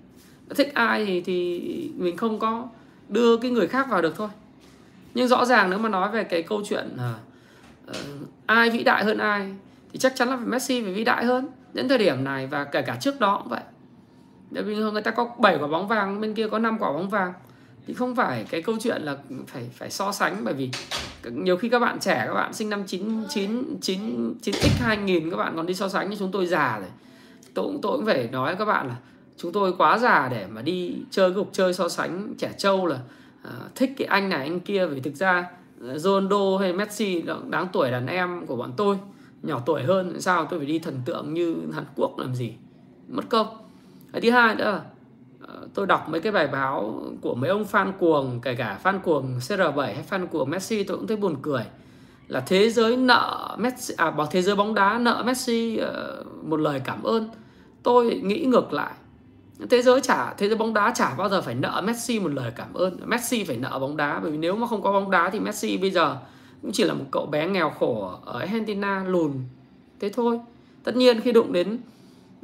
Thích ai thì thì mình không có đưa cái người khác vào được thôi. Nhưng rõ ràng nếu mà nói về cái câu chuyện uh, uh, ai vĩ đại hơn ai thì chắc chắn là phải Messi phải vĩ đại hơn đến thời điểm này và kể cả trước đó cũng vậy. Bình vì người ta có 7 quả bóng vàng bên kia có 5 quả bóng vàng. Thì không phải cái câu chuyện là phải phải so sánh bởi vì nhiều khi các bạn trẻ các bạn sinh năm 99 9 9x 2000 các bạn còn đi so sánh với chúng tôi già rồi. Tôi cũng tôi cũng phải nói với các bạn là chúng tôi quá già để mà đi chơi cái cuộc chơi so sánh trẻ trâu là uh, thích cái anh này anh kia. Vì thực ra Ronaldo hay Messi đáng tuổi đàn em của bọn tôi nhỏ tuổi hơn sao tôi phải đi thần tượng như Hàn Quốc làm gì? Mất công. Cái thứ hai nữa là tôi đọc mấy cái bài báo của mấy ông fan cuồng, kể cả fan cuồng CR7 hay fan cuồng Messi, tôi cũng thấy buồn cười. Là thế giới nợ Messi à bảo thế giới bóng đá nợ Messi ờ, một lời cảm ơn. Tôi nghĩ ngược lại. Thế giới trả thế giới bóng đá chả bao giờ phải nợ Messi một lời cảm ơn. Messi phải nợ bóng đá, bởi vì nếu mà không có bóng đá thì Messi bây giờ cũng chỉ là một cậu bé nghèo khổ ở Argentina lùn thế thôi. Tất nhiên khi đụng đến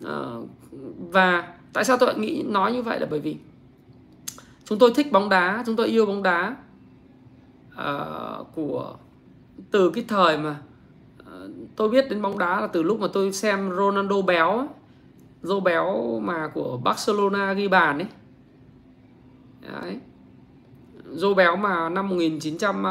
uh, và tại sao tôi lại nghĩ nói như vậy là bởi vì chúng tôi thích bóng đá chúng tôi yêu bóng đá uh, của từ cái thời mà uh, tôi biết đến bóng đá là từ lúc mà tôi xem Ronaldo béo dô béo mà của Barcelona ghi bàn ấy. Đấy. Dô béo mà năm 1900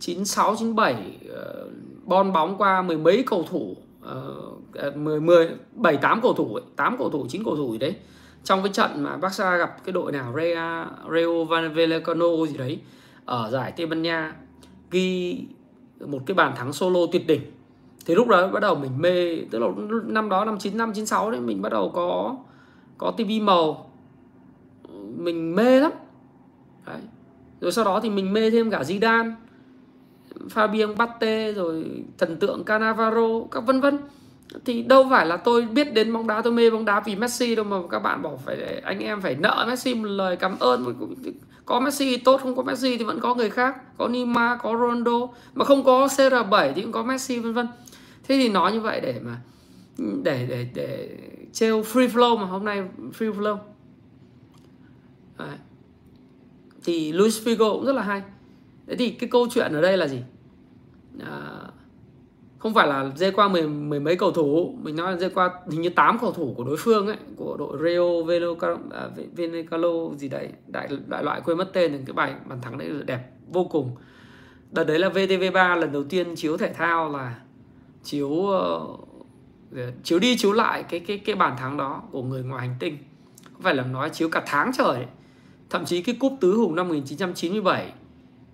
96 97 uh, bon bóng qua mười mấy cầu thủ uh, 10 10 7 8 cầu thủ ấy, 8 cầu thủ 9 cầu thủ gì đấy. Trong cái trận mà Barca gặp cái đội nào Real Rio Vallecano gì đấy ở giải Tây Ban Nha ghi một cái bàn thắng solo tuyệt đỉnh. Thì lúc đó bắt đầu mình mê tức là năm đó năm 95 96 đấy mình bắt đầu có có tivi màu. Mình mê lắm. Đấy. rồi sau đó thì mình mê thêm cả Zidane. Fabien Batte rồi thần tượng Cannavaro, các vân vân. Thì đâu phải là tôi biết đến bóng đá, tôi mê bóng đá vì Messi đâu mà các bạn bảo phải, anh em phải nợ Messi một lời cảm ơn. Có Messi tốt, không có Messi thì vẫn có người khác. Có Neymar, có Ronaldo, mà không có CR7 thì cũng có Messi, vân vân. Thế thì nói như vậy để mà, để để để trêu free flow mà hôm nay free flow. Đấy. thì Luis Figo cũng rất là hay. Thế thì cái câu chuyện ở đây là gì? À, không phải là dê qua mười, mười mấy cầu thủ mình nói là dê qua hình như 8 cầu thủ của đối phương ấy của đội Rio à, Venecalo à, gì đấy đại đại loại quên mất tên cái bài bàn thắng đấy đẹp vô cùng. Đợt đấy là VTV3 lần đầu tiên chiếu thể thao là chiếu uh, chiếu đi chiếu lại cái cái cái bàn thắng đó của người ngoài hành tinh. Không phải là nói chiếu cả tháng trời thậm chí cái cúp tứ hùng năm 1997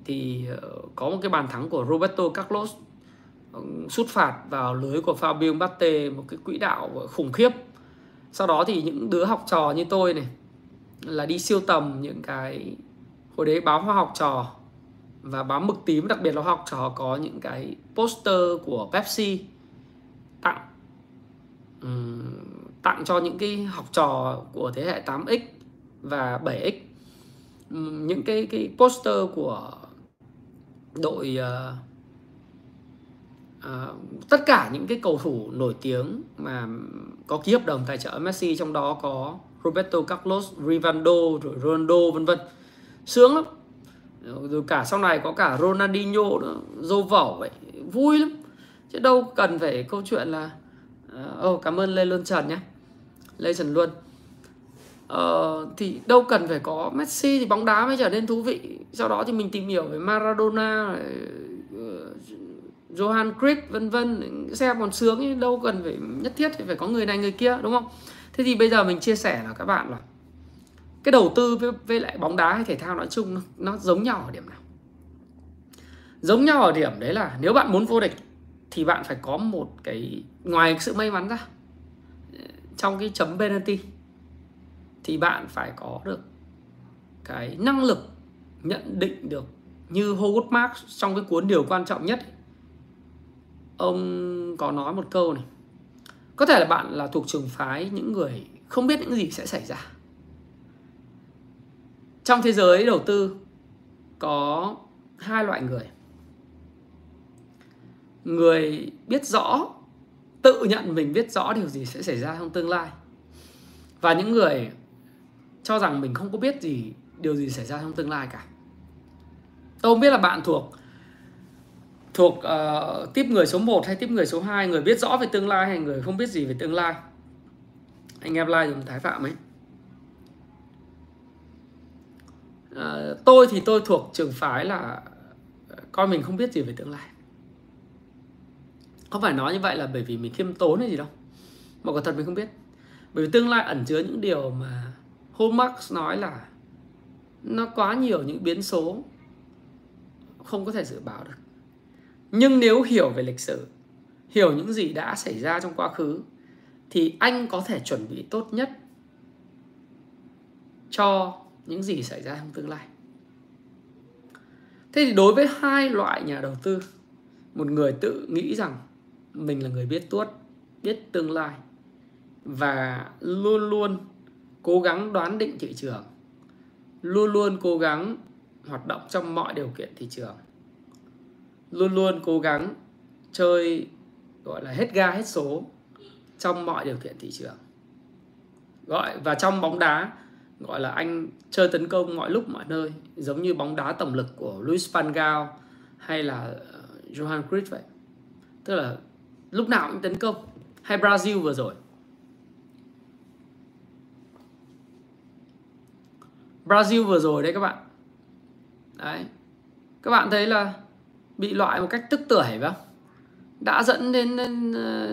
thì ờ, có một cái bàn thắng của Roberto Carlos ờ, sút phạt vào lưới của Fabio Batte một cái quỹ đạo ờ, khủng khiếp. Sau đó thì những đứa học trò như tôi này là đi siêu tầm những cái hồi đấy báo hoa học trò và báo mực tím đặc biệt là học trò có những cái poster của Pepsi tặng um, tặng cho những cái học trò của thế hệ 8X và 7X um, những cái cái poster của đội uh, uh, tất cả những cái cầu thủ nổi tiếng mà có ký hợp đồng tài trợ Messi trong đó có Roberto Carlos, Rivaldo, rồi Ronaldo vân vân. Sướng lắm. Rồi cả sau này có cả Ronaldinho nữa dô vẩu vậy vui lắm. Chứ đâu cần phải câu chuyện là Ồ, uh, oh, cảm ơn lê luân trần nhé lê trần luân. Ờ, thì đâu cần phải có messi thì bóng đá mới trở nên thú vị. Sau đó thì mình tìm hiểu về maradona ờ, johan cruyff vân vân. Xem còn sướng đâu cần phải nhất thiết phải có người này người kia đúng không? Thế thì bây giờ mình chia sẻ là các bạn là cái đầu tư với, với lại bóng đá hay thể thao nói chung nó, nó giống nhau ở điểm nào? Giống nhau ở điểm đấy là nếu bạn muốn vô địch thì bạn phải có một cái ngoài sự may mắn ra ờ, trong cái chấm penalty thì bạn phải có được cái năng lực nhận định được. Như Howard Marks trong cái cuốn điều quan trọng nhất ông có nói một câu này. Có thể là bạn là thuộc trường phái những người không biết những gì sẽ xảy ra. Trong thế giới đầu tư có hai loại người. Người biết rõ, tự nhận mình biết rõ điều gì sẽ xảy ra trong tương lai. Và những người cho rằng mình không có biết gì điều gì xảy ra trong tương lai cả. Tôi không biết là bạn thuộc thuộc uh, tiếp người số 1 hay tiếp người số 2 người biết rõ về tương lai hay người không biết gì về tương lai? Anh em like dùng thái phạm ấy. Uh, tôi thì tôi thuộc trường phái là ờ, coi mình không biết gì về tương lai. Không phải nói như vậy là bởi vì mình khiêm tốn hay gì đâu mà quả thật mình không biết. Bởi vì tương lai ẩn chứa những điều mà Hôm Marx nói là nó quá nhiều những biến số không có thể dự báo được. Nhưng nếu hiểu về lịch sử, hiểu những gì đã xảy ra trong quá khứ, thì anh có thể chuẩn bị tốt nhất cho những gì xảy ra trong tương lai. Thế thì đối với hai loại nhà đầu tư, một người tự nghĩ rằng mình là người biết tuốt, biết tương lai và luôn luôn cố gắng đoán định thị trường. Luôn luôn cố gắng hoạt động trong mọi điều kiện thị trường. Luôn luôn cố gắng chơi, gọi là, hết ga hết số trong mọi điều kiện thị trường. Gọi, và trong bóng đá, gọi là, anh chơi tấn công mọi lúc, mọi nơi, giống như bóng đá tổng lực của Luis Van Gaal hay là ờ, Johan Cruyff vậy. Tức là lúc nào cũng tấn công. Hay Brazil vừa rồi. Brazil vừa rồi đấy các bạn. Đấy. Các bạn thấy là bị loại một cách tức tưởi phải không? Đã dẫn đến đến,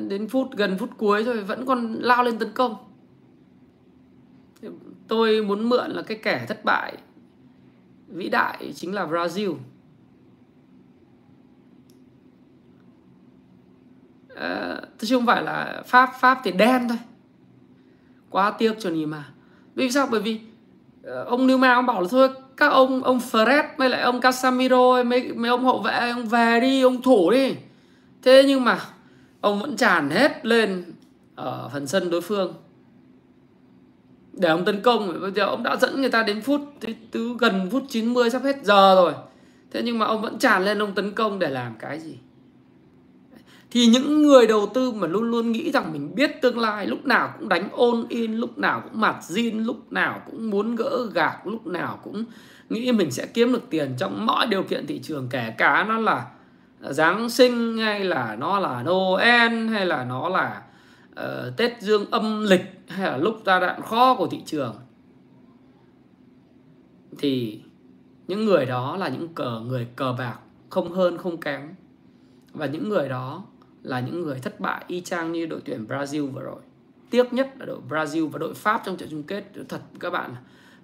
đến phút gần phút cuối rồi vẫn còn lao lên tấn công. Tôi muốn mượn là cái kẻ thất bại vĩ đại chính là Brazil. Ờ, à, chứ không phải là Pháp Pháp thì đen thôi. Quá tiếc cho nhì mà vì sao? Bởi vì Ờ, ông Newman ông bảo là thôi, các ông ông Fred với lại ông Casemiro mấy mấy ông hậu vệ, ông về đi, ông thủ đi. Thế nhưng mà ông vẫn tràn hết lên ở phần sân đối phương. Để ông tấn công, bây giờ ông đã dẫn người ta đến phút từ gần phút 90 sắp hết giờ rồi. Thế nhưng mà ông vẫn tràn lên ông tấn công để làm cái gì? Thì những người đầu tư mà luôn luôn nghĩ rằng mình biết tương lai lúc nào cũng đánh ôn in lúc nào cũng mặt zin lúc nào cũng muốn gỡ gạc lúc nào cũng nghĩ mình sẽ kiếm được tiền trong mọi điều kiện thị trường kể cả nó là Giáng sinh hay là nó là Noel hay là nó là uh, Tết Dương âm lịch hay là lúc giai đoạn khó của thị trường. Thì những người đó là những cờ người cờ bạc không hơn không kém. Và những người đó là những người thất bại y chang như đội tuyển Brazil vừa rồi. Tiếc nhất là đội Brazil và đội Pháp trong trận chung kết. Thật, các bạn,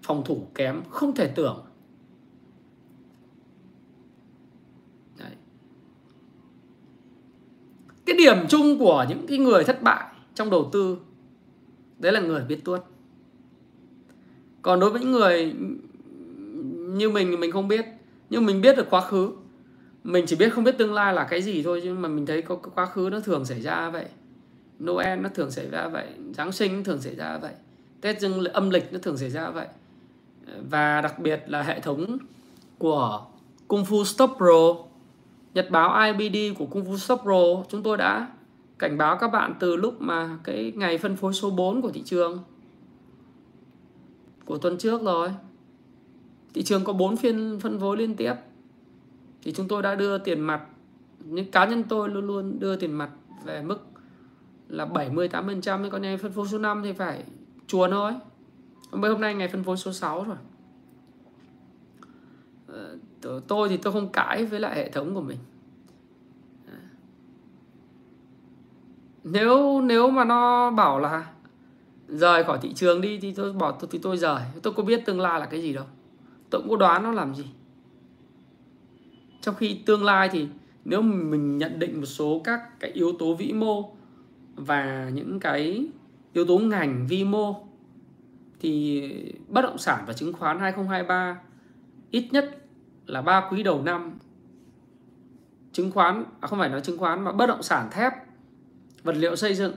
phòng thủ kém, không thể tưởng. Đấy. cái điểm chung của những cái người thất bại trong đầu tư, đấy là người biết tuốt. Còn đối với những người như mình thì mình không biết, nhưng mình biết được quá khứ mình chỉ biết không biết tương lai là cái gì thôi, nhưng mà mình thấy có quá khứ nó thường xảy ra vậy. Noel nó thường xảy ra vậy, Giáng sinh nó thường xảy ra vậy, Tết dương âm lịch nó thường xảy ra vậy. Và đặc biệt là hệ thống của Kung Fu Stop Pro, Nhật báo IBD của Kung Fu Stop Pro, chúng tôi đã cảnh báo các bạn từ lúc mà cái ngày phân phối số 4 của thị trường, của tuần trước rồi. Thị trường có 4 phiên phân phối liên tiếp thì chúng tôi đã đưa tiền mặt, những cá nhân tôi luôn luôn đưa tiền mặt về mức là 70 8% còn ngày phân phối số 5 thì phải chuồn thôi. Bây hôm nay ngày phân phối số 6 rồi. Ờ, tôi thì tôi không cãi với lại hệ thống của mình. Ờ. Nếu nếu mà nó bảo là rời khỏi thị trường đi thì tôi bỏ thì tôi rời. Tôi có biết tương lai là cái gì đâu. Tôi cũng có đoán nó làm gì trong khi tương lai thì nếu mình nhận định một số các cái yếu tố vĩ mô và những cái yếu tố ngành vi mô, thì bất động sản và chứng khoán 2023 ít nhất là ba quý đầu năm. Chứng khoán à không phải nói chứng khoán mà bất động sản thép, vật liệu xây dựng,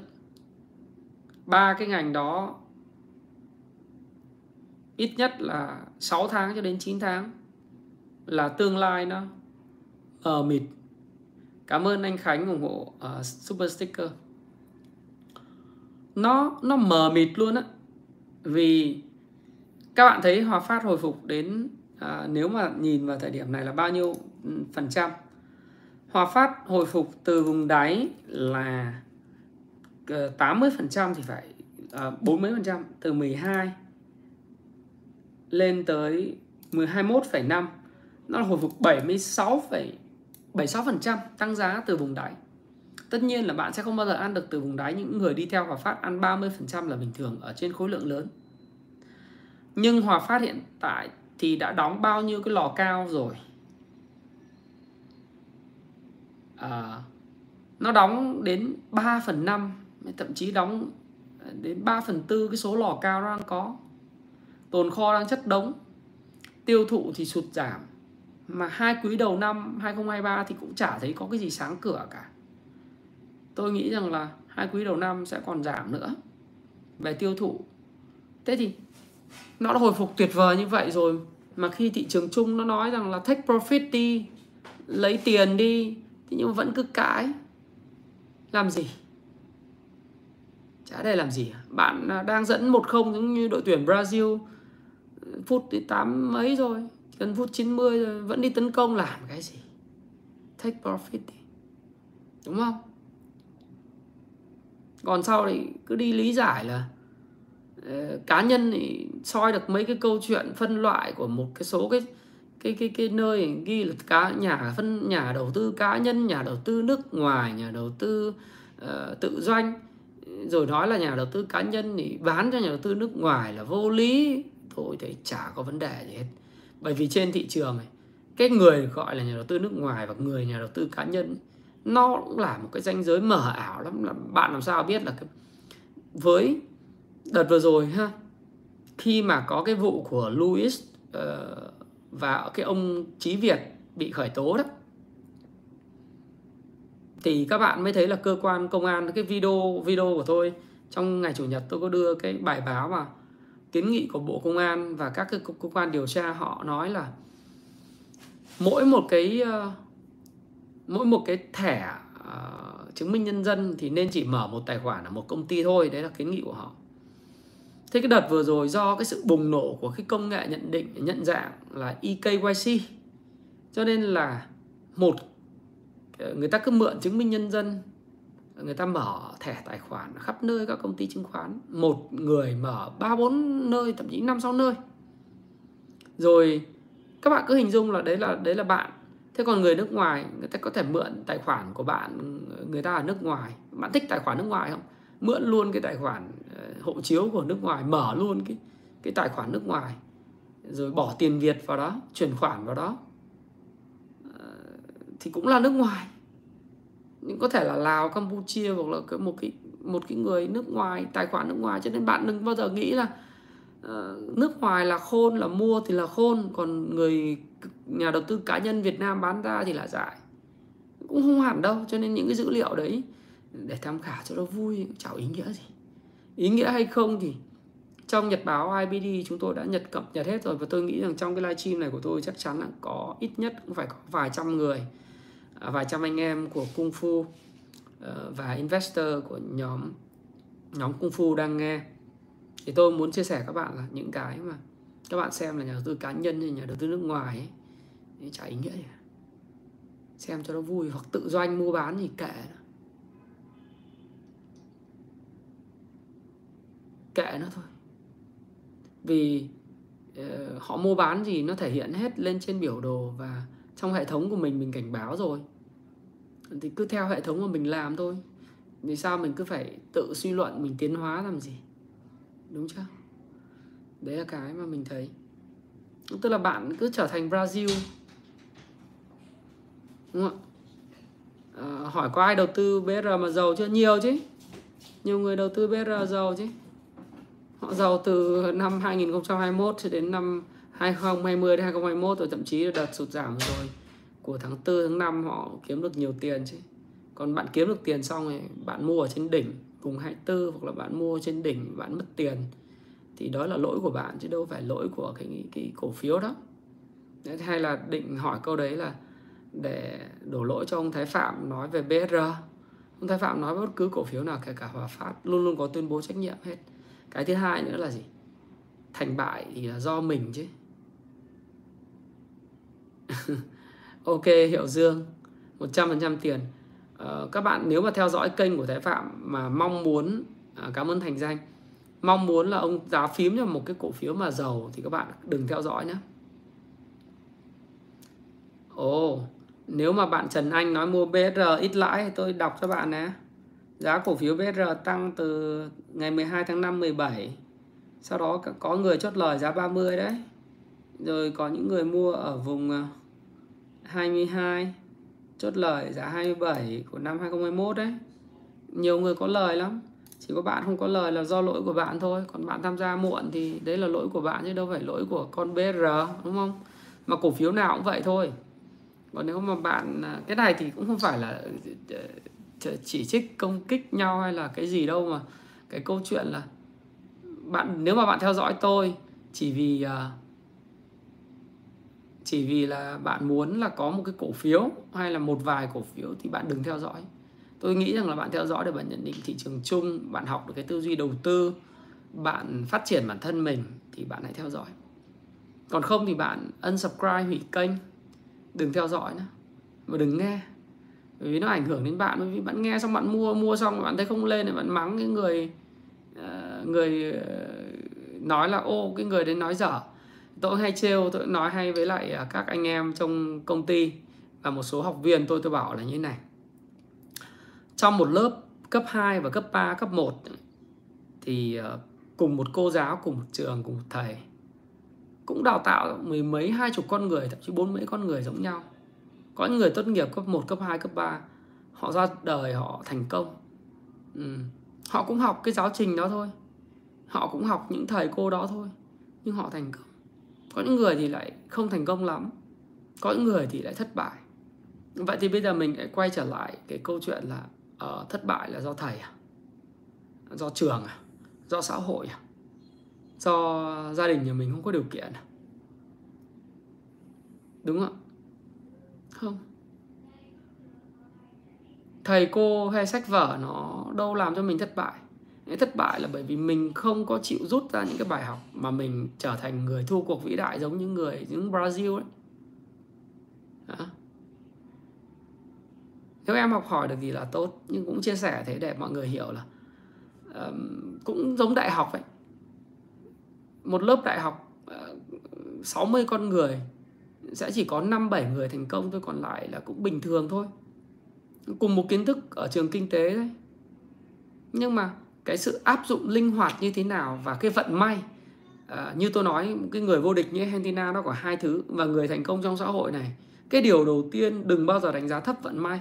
ba cái ngành đó ít nhất là 6 tháng cho đến 9 tháng là tương lai nó ờ mịt. Cảm ơn anh Khánh ủng hộ uh, super sticker. Nó nó mờ mịt luôn á. Vì các bạn thấy Hòa Phát hồi phục đến à, nếu mà nhìn vào thời điểm này là bao nhiêu ừ, phần trăm? Hòa Phát hồi phục từ vùng đáy là ờ, 80 phần trăm thì phải à, 40 phần trăm từ 12 lên tới 21,5 nó là hồi phục 76,76% tăng giá từ vùng đáy. Tất nhiên là bạn sẽ không bao giờ ăn được từ vùng đáy những người đi theo Hòa Phát ăn 30% là bình thường ở trên khối lượng lớn. Nhưng Hòa Phát hiện tại thì đã đóng bao nhiêu cái lò cao rồi? À, nó đóng đến 3 phần 5 thậm chí đóng đến 3 phần tư cái số lò cao nó đang có. Tồn kho đang chất đống. Tiêu thụ thì sụt giảm mà hai quý đầu năm 2023 thì cũng chả thấy có cái gì sáng cửa cả. Tôi nghĩ rằng là hai quý đầu năm sẽ còn giảm nữa về tiêu thụ. Thế thì nó đã hồi phục tuyệt vời như vậy rồi, mà khi thị trường chung nó nói rằng là take profit đi, lấy tiền đi thì nhưng mà vẫn cứ cãi. Làm gì? Chả để làm gì. Bạn đang dẫn một không giống như đội tuyển Brazil, phút thì tám mấy rồi gần phút 90 rồi vẫn đi tấn công làm cái gì? Take profit đi. Đúng không? Còn sau thì cứ đi lý giải là uh, cá nhân thì soi được mấy cái câu chuyện phân loại của một cái số cái cái cái cái nơi ghi là cá nhà phân nhà đầu tư cá nhân nhà đầu tư nước ngoài nhà đầu tư uh, tự doanh. Rồi nói là nhà đầu tư cá nhân thì bán cho nhà đầu tư nước ngoài là vô lý. Thôi thì chả có vấn đề gì hết bởi vì trên thị trường này cái người gọi là nhà đầu tư nước ngoài và người nhà đầu tư cá nhân nó cũng là một cái ranh giới mở ảo lắm. Là bạn làm sao biết là cái với đợt vừa rồi ha khi mà có cái vụ của Louis uh, và cái ông Chí Việt bị khởi tố đó thì các bạn mới thấy là cơ quan công an cái video video của tôi trong ngày chủ nhật tôi có đưa cái bài báo mà kiến nghị của bộ công an và các cái cơ quan điều tra họ nói là mỗi một cái ờ, mỗi một cái thẻ uh, chứng minh nhân dân thì nên chỉ mở một tài khoản ở một công ty thôi đấy là kiến nghị của họ. Thế cái đợt vừa rồi do cái sự bùng nổ của cái công nghệ nhận định nhận dạng là EKYC cho nên là một ờ, người ta cứ mượn chứng minh nhân dân người ta mở thẻ tài khoản khắp nơi các công ty chứng khoán. Một người mở ba, bốn nơi, thậm chí năm, sáu nơi. Rồi các bạn cứ hình dung là đấy là đấy là bạn. Thế còn người nước ngoài, người ta có thể mượn tài khoản của bạn, người ta ở nước ngoài. Bạn thích tài khoản nước ngoài không? Mượn luôn cái tài khoản ờ, hộ chiếu của nước ngoài, mở luôn cái cái tài khoản nước ngoài. Rồi bỏ tiền việt vào đó, chuyển khoản vào đó. Ờ, thì cũng là nước ngoài có thể là lào campuchia hoặc là một cái một cái người nước ngoài tài khoản nước ngoài. Cho nên bạn đừng bao giờ nghĩ là uh, nước ngoài là khôn là mua thì là khôn. Còn người nhà đầu tư cá nhân Việt Nam bán ra thì là giải cũng không hẳn đâu. Cho nên những cái dữ liệu đấy để tham khảo cho nó vui chẳng ý nghĩa gì. Ý nghĩa hay không thì trong nhật báo IBD chúng tôi đã nhật cập nhật hết rồi. Và tôi nghĩ rằng trong cái livestream này của tôi chắc chắn là có ít nhất cũng phải có vài trăm người Ờ, vài trăm anh em của Kung Fu ờ, và investor của nhóm nhóm Kung Fu đang nghe thì tôi muốn chia sẻ các bạn là những cái mà các bạn xem là nhà đầu tư cá nhân hay nhà đầu tư nước ngoài ấy, thì chả ý nghĩa gì xem cho nó vui hoặc tự doanh mua bán thì kệ. Kệ nó thôi. Vì uh, họ mua bán gì nó thể hiện hết lên trên biểu đồ và trong hệ thống của mình mình cảnh báo rồi. Thì cứ theo hệ thống mà mình làm thôi. Vì sao mình cứ phải tự suy luận mình tiến hóa làm gì? Đúng chưa? Đấy là cái mà mình thấy. Tức là bạn cứ trở thành Brazil. Đúng không ạ? À, hỏi có ai đầu tư BR mà giàu chưa? Nhiều chứ. Nhiều người đầu tư BR giàu chứ. Họ giàu từ năm 2021 cho đến năm 2020 đến 2021 rồi thậm chí là đợt sụt giảm rồi. Của tháng 4 tháng 5 họ kiếm được nhiều tiền chứ. Còn bạn kiếm được tiền xong rồi bạn mua ở trên đỉnh vùng 24 hoặc là bạn mua trên đỉnh bạn mất tiền. Thì đó là lỗi của bạn chứ đâu phải lỗi của cái cái cổ phiếu đó. Đấy, hay là định hỏi câu đấy là để đổ lỗi cho ông Thái Phạm nói về BSR ông Thái Phạm nói bất cứ cổ phiếu nào kể cả Hòa Phát luôn luôn có tuyên bố trách nhiệm hết. Cái thứ hai nữa là gì? Thành bại thì là do mình chứ. [laughs] ok hiệu dương 100% tiền à, các bạn nếu mà theo dõi kênh của Thái Phạm mà mong muốn à, cảm ơn Thành Danh mong muốn là ông giá phím cho một cái cổ phiếu mà giàu thì các bạn đừng theo dõi nhé Ồ, nếu mà bạn Trần Anh nói mua BR ít lãi thì tôi đọc cho bạn nè. Giá cổ phiếu BR tăng từ ngày 12 tháng 5 17. Sau đó có người chốt lời giá 30 đấy. Rồi có những người mua ở vùng à, 22 chốt lời giá 27 của năm 2021 đấy. Nhiều người có lời lắm. Chỉ có bạn không có lời là do lỗi của bạn thôi. Còn bạn tham gia muộn thì đấy là lỗi của bạn chứ đâu phải lỗi của con BR đúng không? Mà cổ phiếu nào cũng vậy thôi còn nếu mà bạn à, cái này thì cũng không phải là ờ, ờ, chỉ trích công kích nhau hay là cái gì đâu mà cái câu chuyện là bạn nếu mà bạn theo dõi tôi chỉ vì uh, chỉ vì là bạn muốn là có một cái cổ phiếu hay là một vài cổ phiếu thì bạn đừng theo dõi. Tôi nghĩ rằng là bạn theo dõi để bạn nhận định thị trường chung, bạn học được cái tư duy đầu tư, bạn phát triển bản thân mình thì bạn hãy theo dõi. Còn không thì bạn unsubscribe hủy kênh, đừng theo dõi nữa và đừng nghe. Bởi vì nó ảnh hưởng đến bạn, bởi vì bạn nghe xong bạn mua mua xong bạn thấy không lên thì bạn mắng cái người ờ, người ờ, nói là, ô, cái người đấy nói dở tôi hay trêu tôi nói hay với lại à, các anh em trong công ty và một số học viên tôi tôi bảo là như thế này. Trong một lớp cấp 2 và cấp 3, cấp 1 thì à, cùng một cô giáo, cùng một trường, cùng một thầy cũng đào tạo mười mấy hai chục con người thậm chí bốn mấy con người giống nhau. Có những người tốt nghiệp cấp 1, cấp 2, cấp 3 họ ra đời họ thành công. Ừ. họ cũng học cái giáo trình đó thôi. Họ cũng học những thầy cô đó thôi nhưng họ thành công có những người thì lại không thành công lắm. Có những người thì lại thất bại. Vậy thì bây giờ mình lại quay trở lại cái câu chuyện là uh, thất bại là do thầy à? Do trường à? Do xã hội à? Do gia đình nhà mình không có điều kiện à? đúng không không. Thầy cô hay sách vở nó đâu làm cho mình thất bại cái thất bại là bởi vì mình không có chịu rút ra những cái bài học mà mình trở thành người thua cuộc vĩ đại giống như người những Brazil ấy Hả? nếu em học hỏi được thì là tốt nhưng cũng chia sẻ thế để mọi người hiểu là um, cũng giống đại học vậy một lớp đại học ờ, uh, 60 con người sẽ chỉ có 5 7 người thành công thôi còn lại là cũng bình thường thôi. Cùng một kiến thức ở trường kinh tế đấy. Nhưng mà cái sự áp dụng linh hoạt như thế nào và cái vận may. À, như tôi nói cái người vô địch như Argentina nó có hai thứ và người thành công trong xã hội này. Cái điều đầu tiên đừng bao giờ đánh giá thấp vận may.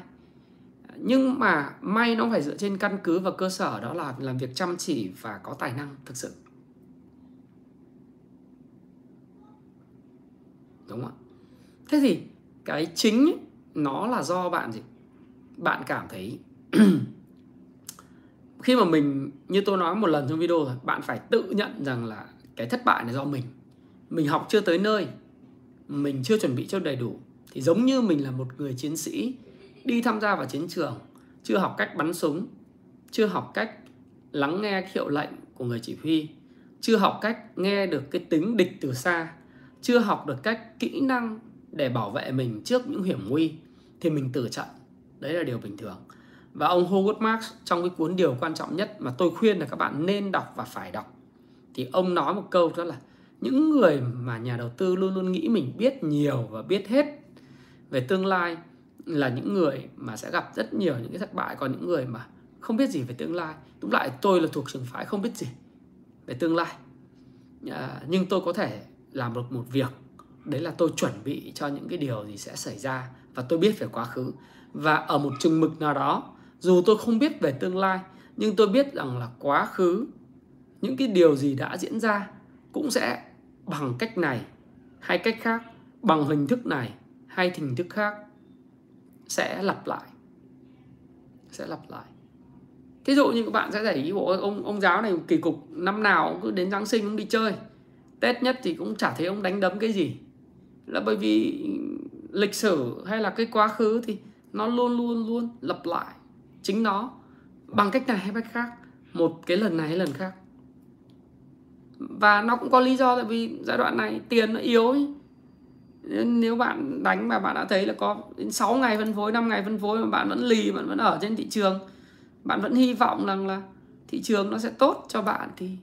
Nhưng mà may nó phải dựa trên căn cứ và cơ sở đó là làm việc chăm chỉ và có tài năng thực sự. Đúng không ạ? Thế thì cái chính ấy, nó là do bạn gì? Bạn cảm thấy [clears throat] khi mà mình, như tôi nói một lần trong video rồi, bạn phải tự nhận rằng là cái thất bại này do mình. Mình học chưa tới nơi, mình chưa chuẩn bị cho đầy đủ. Thì giống như mình là một người chiến sĩ, đi tham gia vào chiến trường, chưa học cách bắn súng, chưa học cách lắng nghe hiệu lệnh của người chỉ huy, chưa học cách nghe được cái tính địch từ xa, chưa học được cách kỹ năng để bảo vệ mình trước những hiểm nguy, thì mình tử trận. Đấy là điều bình thường và ông Howard Marks trong cái cuốn điều quan trọng nhất mà tôi khuyên là các bạn nên đọc và phải đọc. Thì ông nói một câu đó là những người mà nhà đầu tư luôn luôn nghĩ mình biết nhiều và biết hết về tương lai là những người mà sẽ gặp rất nhiều những cái thất bại còn những người mà không biết gì về tương lai. Đúng lại tôi là thuộc trường phái không biết gì về tương lai. À, nhưng tôi có thể làm được một việc. Đấy là tôi chuẩn bị cho những cái điều gì sẽ xảy ra và tôi biết về quá khứ. Và ở một chừng mực nào đó dù tôi không biết về tương lai, nhưng tôi biết rằng là quá khứ, những cái điều gì đã diễn ra cũng sẽ bằng cách này, hay cách khác, bằng hình thức này, hay hình thức khác, sẽ lặp lại, sẽ lặp lại. Thí dụ như các bạn sẽ để ý bộ ông ông giáo này kỳ cục, năm nào cũng cứ đến giáng sinh cũng đi chơi, tết nhất thì cũng chả thấy ông đánh đấm cái gì. Là bởi vì lịch sử hay là cái quá khứ thì nó luôn luôn luôn lặp lại chính nó bằng cách này hay cách khác, một cái lần này hay lần khác và nó cũng có lý do tại vì giai đoạn này tiền nó yếu ấy. nếu bạn đánh mà bạn đã thấy là có đến 6 ngày phân phối 5 ngày phân phối mà bạn vẫn lì, bạn vẫn ở trên thị trường, bạn vẫn hy vọng rằng là thị trường nó sẽ tốt cho bạn thì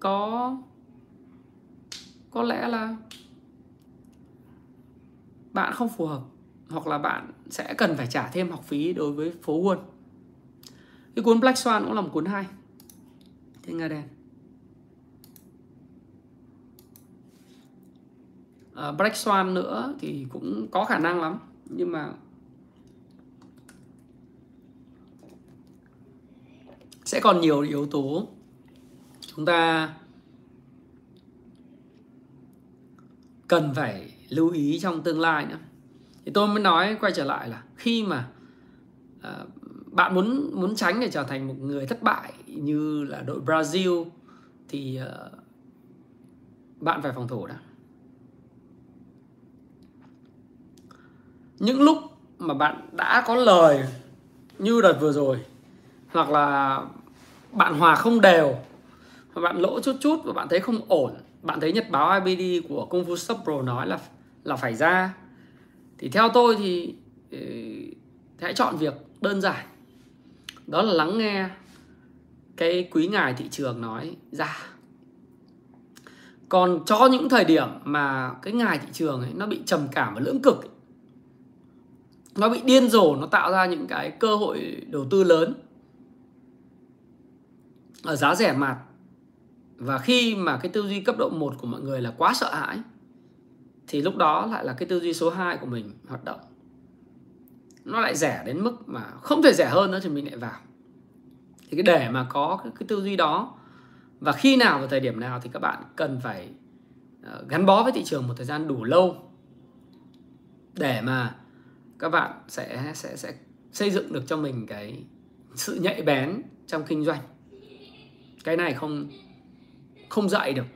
có có lẽ là bạn không phù hợp hoặc là bạn sẽ cần phải trả thêm học phí đối với phố Wall. Cái cuốn Black Swan cũng là một cuốn hay. Thiên Nga Đen. À, Black Swan nữa thì cũng có khả năng lắm nhưng mà sẽ còn nhiều yếu tố. Chúng ta cần phải lưu ý trong tương lai nữa thì tôi mới nói quay trở lại là khi mà uh, bạn muốn muốn tránh để trở thành một người thất bại như là đội Brazil thì uh, bạn phải phòng thủ đã. Những lúc mà bạn đã có lời như đợt vừa rồi hoặc là bạn hòa không đều và bạn lỗ chút chút và bạn thấy không ổn bạn thấy nhật báo IBD của Kung Fu Stop Pro nói là là phải ra thì theo tôi ờ, thì, hãy chọn việc đơn giản. Đó là lắng nghe cái quý ngài thị trường nói ra còn cho những thời điểm mà cái ngài thị trường ấy nó bị trầm cảm và lưỡng cực ấy, nó bị điên rồ nó tạo ra những cái cơ hội đầu tư lớn ở giá rẻ mặt và khi mà cái tư duy cấp độ 1 của mọi người là quá sợ hãi thì lúc đó lại là cái tư duy số 2 của mình hoạt động. Nó lại rẻ đến mức mà không thể rẻ hơn nữa thì mình lại vào. Thì cái để mà có cái, cái tư duy đó và khi nào và thời điểm nào thì các bạn cần phải ờ, gắn bó với thị trường một thời gian đủ lâu để mà các bạn sẽ sẽ sẽ xây dựng được cho mình cái sự nhạy bén trong kinh doanh. Cái này không không dạy được.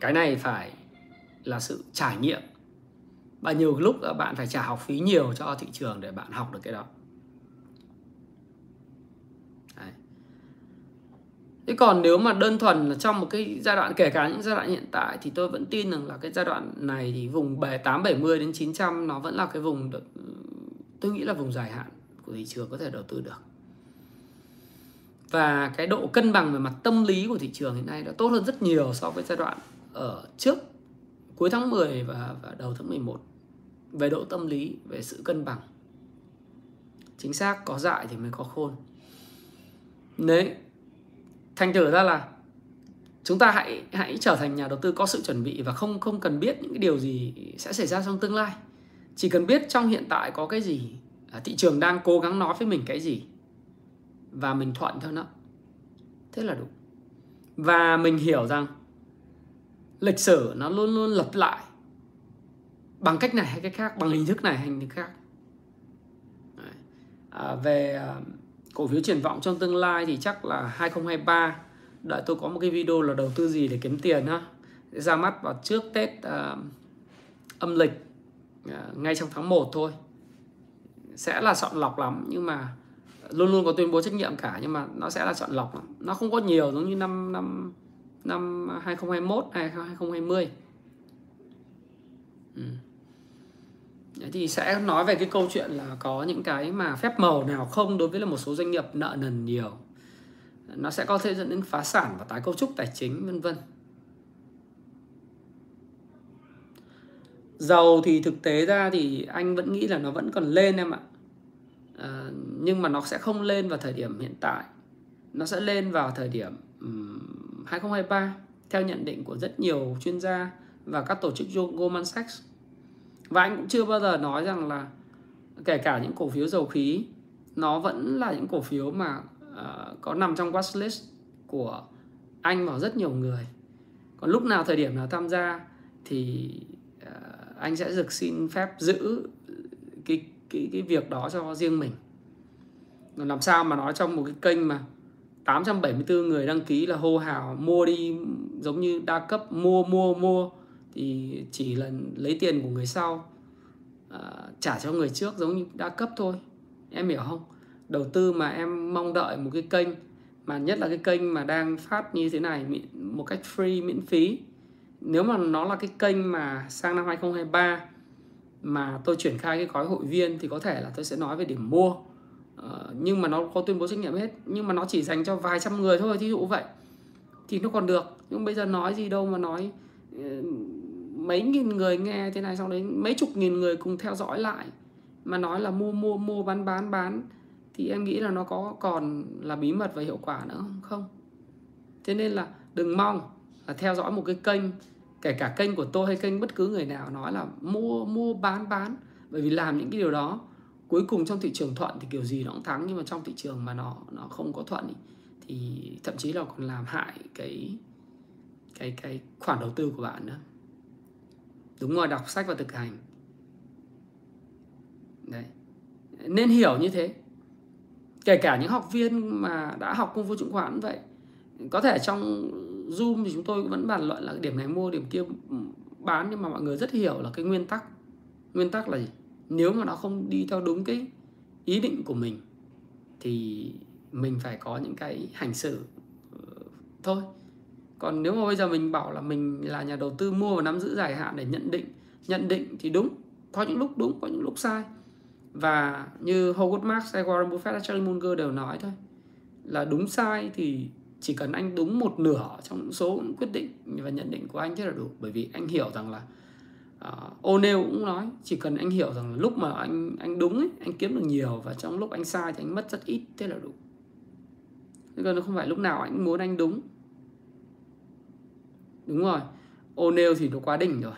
Cái này phải là sự trải nghiệm. Và nhiều lúc bạn phải trả học phí nhiều cho thị trường để bạn học được cái đó. Đấy. Thế còn nếu mà đơn thuần là trong một cái giai đoạn, kể cả những giai đoạn hiện tại, thì tôi vẫn tin rằng là cái giai đoạn này thì vùng 870 đến 900 nó vẫn là cái vùng được, tôi nghĩ là vùng dài hạn của thị trường có thể đầu tư được. Và cái độ cân bằng về mặt tâm lý của thị trường hiện nay đã tốt hơn rất nhiều so với giai đoạn ở trước cuối tháng 10 và, và đầu tháng 11 về độ tâm lý về sự cân bằng. Chính xác có dại thì mới có khôn. Đấy thành thử ra là chúng ta hãy hãy trở thành nhà đầu tư có sự chuẩn bị và không không cần biết những cái điều gì sẽ xảy ra trong tương lai. Chỉ cần biết trong hiện tại có cái gì à, thị trường đang cố gắng nói với mình cái gì và mình thuận theo nó thế là đủ. Và mình hiểu rằng lịch sử nó luôn luôn lặp lại. Bằng cách này hay cách khác bằng hình thức này hay hình thức khác. À, về à, cổ phiếu triển vọng trong tương lai thì chắc là 2023 đợi tôi có một cái video là đầu tư gì để kiếm tiền ha. Ra mắt vào trước Tết à, âm lịch à, ngay trong tháng 1 thôi. Sẽ là chọn lọc lắm nhưng mà luôn luôn có tuyên bố trách nhiệm cả nhưng mà nó sẽ là chọn lọc lắm. nó không có nhiều giống như năm năm năm 2021 hay 2020 ừ. Đấy thì sẽ nói về cái câu chuyện là có những cái mà phép màu nào không đối với là một số doanh nghiệp nợ nần nhiều. Nó sẽ có thể dẫn đến phá sản và tái cấu trúc tài chính vân vân. Dầu thì thực tế ra thì anh vẫn nghĩ là nó vẫn còn lên em ạ. À, nhưng mà nó sẽ không lên vào thời điểm hiện tại. Nó sẽ lên vào thời điểm um, 2023 theo nhận định của rất nhiều chuyên gia và các tổ chức Goldman Sachs. Và anh cũng chưa bao giờ nói rằng là kể cả những cổ phiếu dầu khí nó vẫn là những cổ phiếu mà uh, có nằm trong watchlist của anh và rất nhiều người. Còn lúc nào thời điểm nào tham gia thì uh, anh sẽ được xin phép giữ cái cái cái việc đó cho riêng mình. Làm sao mà nói trong một cái kênh mà 874 người đăng ký là hô hào mua đi giống như đa cấp mua mua mua thì chỉ là lấy tiền của người sau. Uh, trả cho người trước giống như đa cấp thôi em hiểu không? Đầu tư mà em mong đợi một cái kênh mà nhất là cái kênh mà đang phát như thế này một cách free miễn phí. Nếu mà nó là cái kênh mà sang năm 2023 mà tôi triển khai cái gói hội viên thì có thể là tôi sẽ nói về điểm mua uh, nhưng mà nó có tuyên bố trách nhiệm hết. Nhưng mà nó chỉ dành cho vài trăm người thôi thí dụ vậy. Thì nó còn được. Nhưng bây giờ nói gì đâu mà nói uh, mấy nghìn người nghe thế này xong đấy mấy chục nghìn người cùng theo dõi lại. Mà nói là mua mua mua bán bán bán thì em nghĩ là nó có còn là bí mật và hiệu quả nữa không? Không. Thế nên là đừng mong là theo dõi một cái kênh kể cả kênh của tôi hay kênh bất cứ người nào nói là mua mua bán bán. Bởi vì làm những cái điều đó cuối cùng trong thị trường thuận thì kiểu gì nó cũng thắng nhưng mà trong thị trường mà nó nó không có thuận ý, thì thậm chí là còn làm hại cái cái cái khoản đầu tư của bạn nữa. Đúng rồi đọc sách và thực hành. Đấy. Nên hiểu như thế. Kể cả những học viên mà đã học công phu chứng khoán cũng vậy. Có thể trong zoom thì chúng tôi vẫn bàn luận là điểm này mua điểm kia bán nhưng mà mọi người rất hiểu là cái nguyên tắc. Nguyên tắc là gì? Nếu mà nó không đi theo đúng cái ý định của mình, thì mình phải có những cái hành xử ờ, thôi. Còn nếu mà bây giờ mình bảo là mình là nhà đầu tư mua và nắm giữ dài hạn để nhận định nhận định thì đúng, có những lúc đúng, có những lúc sai. Và như Howard Marks hay Warren Buffett hay Charlie Munger đều nói thôi, là đúng sai thì chỉ cần anh đúng một nửa trong số quyết định và nhận định của anh thế là đủ. Bởi vì anh hiểu rằng là Ờ, uh, O'Neill cũng nói chỉ cần anh hiểu rằng là lúc mà anh anh đúng ấy, anh kiếm được nhiều và trong lúc anh sai thì anh mất rất ít thế là đủ. Thế còn không phải lúc nào anh muốn anh đúng. Đúng rồi O'Neill thì nó quá đỉnh rồi.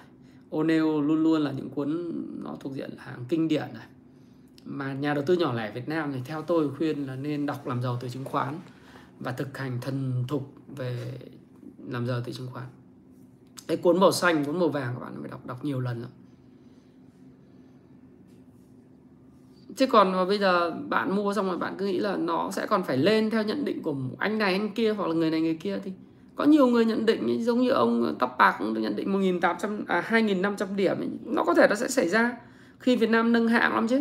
O'Neill luôn luôn là những cuốn nó thuộc diện là hàng kinh điển này. Mà nhà đầu tư nhỏ lẻ Việt Nam thì theo tôi khuyên là nên đọc làm giàu từ chứng khoán và thực hành thần thục về làm giàu từ chứng khoán cái cuốn màu xanh, cuốn màu vàng các bạn phải đọc đọc nhiều lần lắm. Chứ còn mà bây giờ bạn mua xong rồi bạn cứ nghĩ là nó sẽ còn phải lên theo nhận định của anh này, anh kia hoặc là người này, người kia thì có nhiều người nhận định giống như ông tóc bạc cũng nhận định 1.800 à 2.500 điểm nó có thể nó sẽ xảy ra. Khi Việt Nam nâng hạng lắm chứ.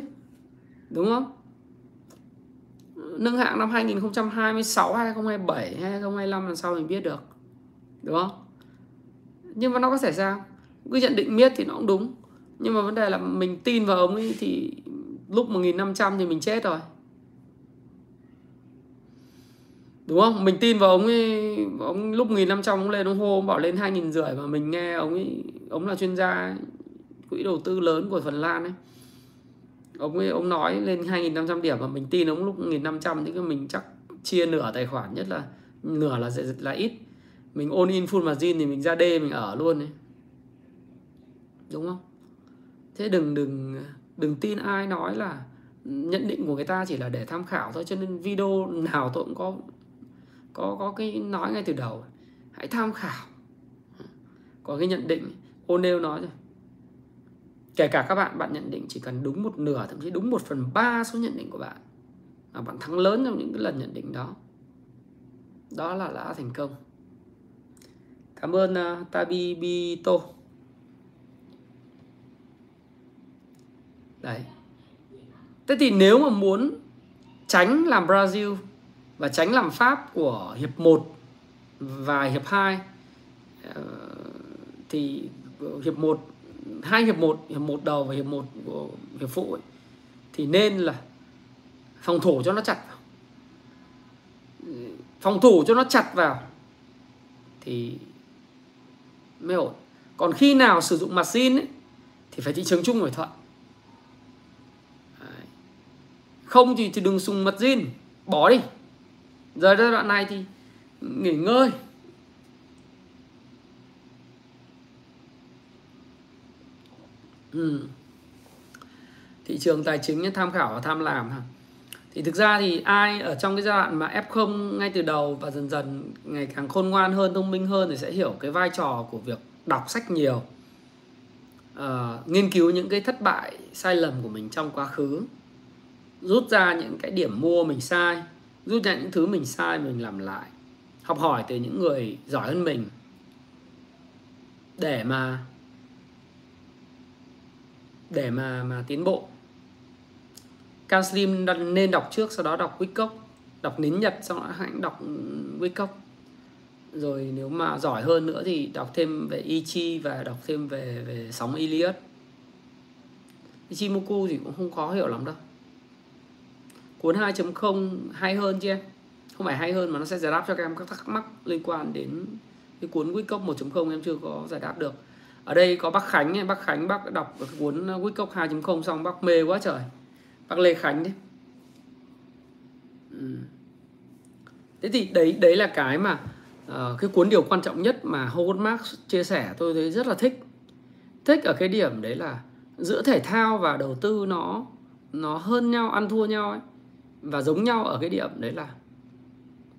Đúng không? Nâng hạng năm 2026 2027 2025 làm sao mình biết được. Đúng không? Nhưng mà nó có xảy ra. Cứ nhận định miết thì nó cũng đúng. Nhưng mà vấn đề là mình tin vào ông ấy thì lúc 1500 thì mình chết rồi. Đúng không? Mình tin vào ông ấy ông lúc 1500 ông lên ông hô ông bảo lên hai nghìn rưỡi mà mình nghe ông ấy ông là chuyên gia quỹ đầu tư lớn của Phần Lan ấy. Ông ấy ông nói lên 2.500 điểm mà mình tin ông lúc 1.500 thì mình chắc chia nửa tài khoản, nhất là nửa là là ít mình ôn in full margin thì mình ra D, mình ở luôn đấy đúng không? Thế đừng đừng đừng tin ai nói là nhận định của người ta chỉ là để tham khảo thôi, cho nên video nào tôi cũng có có có cái nói ngay từ đầu. Hãy tham khảo. Có cái nhận định. O'Neill nói rồi. Kể cả các bạn bạn nhận định chỉ cần đúng một nửa, thậm chí đúng một phần ba số nhận định của bạn, mà bạn thắng lớn trong những cái lần nhận định đó. Đó là đã thành công cảm ơn ờ, uh, Tabibito. Đấy thế thì nếu mà muốn tránh làm Brazil và tránh làm Pháp của hiệp 1 và hiệp 2 ờ, thì hiệp 1 hai hiệp 1, hiệp 1 đầu và hiệp 1 của hiệp phụ ấy, thì nên là phòng thủ cho nó chặt vào phòng thủ cho nó chặt vào thì mới ổn. Còn khi nào sử dụng machine ấy, thì phải thị trường chung phải thuận. Đấy. không thì, thì đừng dùng machine bỏ đi. Giờ giai đoạn này thì nghỉ ngơi. Ừ. thị trường tài chính tham khảo và tham làm ha thì thực ra thì ai ở trong cái giai đoạn mà F0 ngay từ đầu và dần dần ngày càng khôn ngoan hơn thông minh hơn thì sẽ hiểu cái vai trò của việc đọc sách nhiều uh, nghiên cứu những cái thất bại sai lầm của mình trong quá khứ rút ra những cái điểm mua mình sai rút ra những thứ mình sai mình làm lại học hỏi từ những người giỏi hơn mình để mà để mà mà tiến bộ. Cao Slim nên đọc trước, sau đó đọc Wickock. Đọc nín Nhật sau đó hãy đọc Wickock. Rồi nếu mà giỏi hơn nữa thì đọc thêm về Ichi và đọc thêm về về sóng Iliad. Ichimoku thì cũng không khó hiểu lắm đâu. Cuốn 2.0 hay hơn chứ em? Không phải hay hơn mà nó sẽ giải đáp cho các em các thắc mắc liên quan đến cái cuốn Wickock 1.0 em chưa có giải đáp được. Ở đây có bác Khánh bác Khánh bác đọc cuốn Wickock 2.0 xong bác mê quá trời bác Lê Khánh đấy ừ. thế thì đấy đấy là cái mà uh, cái cuốn điều quan trọng nhất mà Howard Marks chia sẻ tôi thấy rất là thích. Thích ở cái điểm đấy là giữa thể thao và đầu tư nó nó hơn nhau ăn thua nhau ấy và giống nhau ở cái điểm đấy là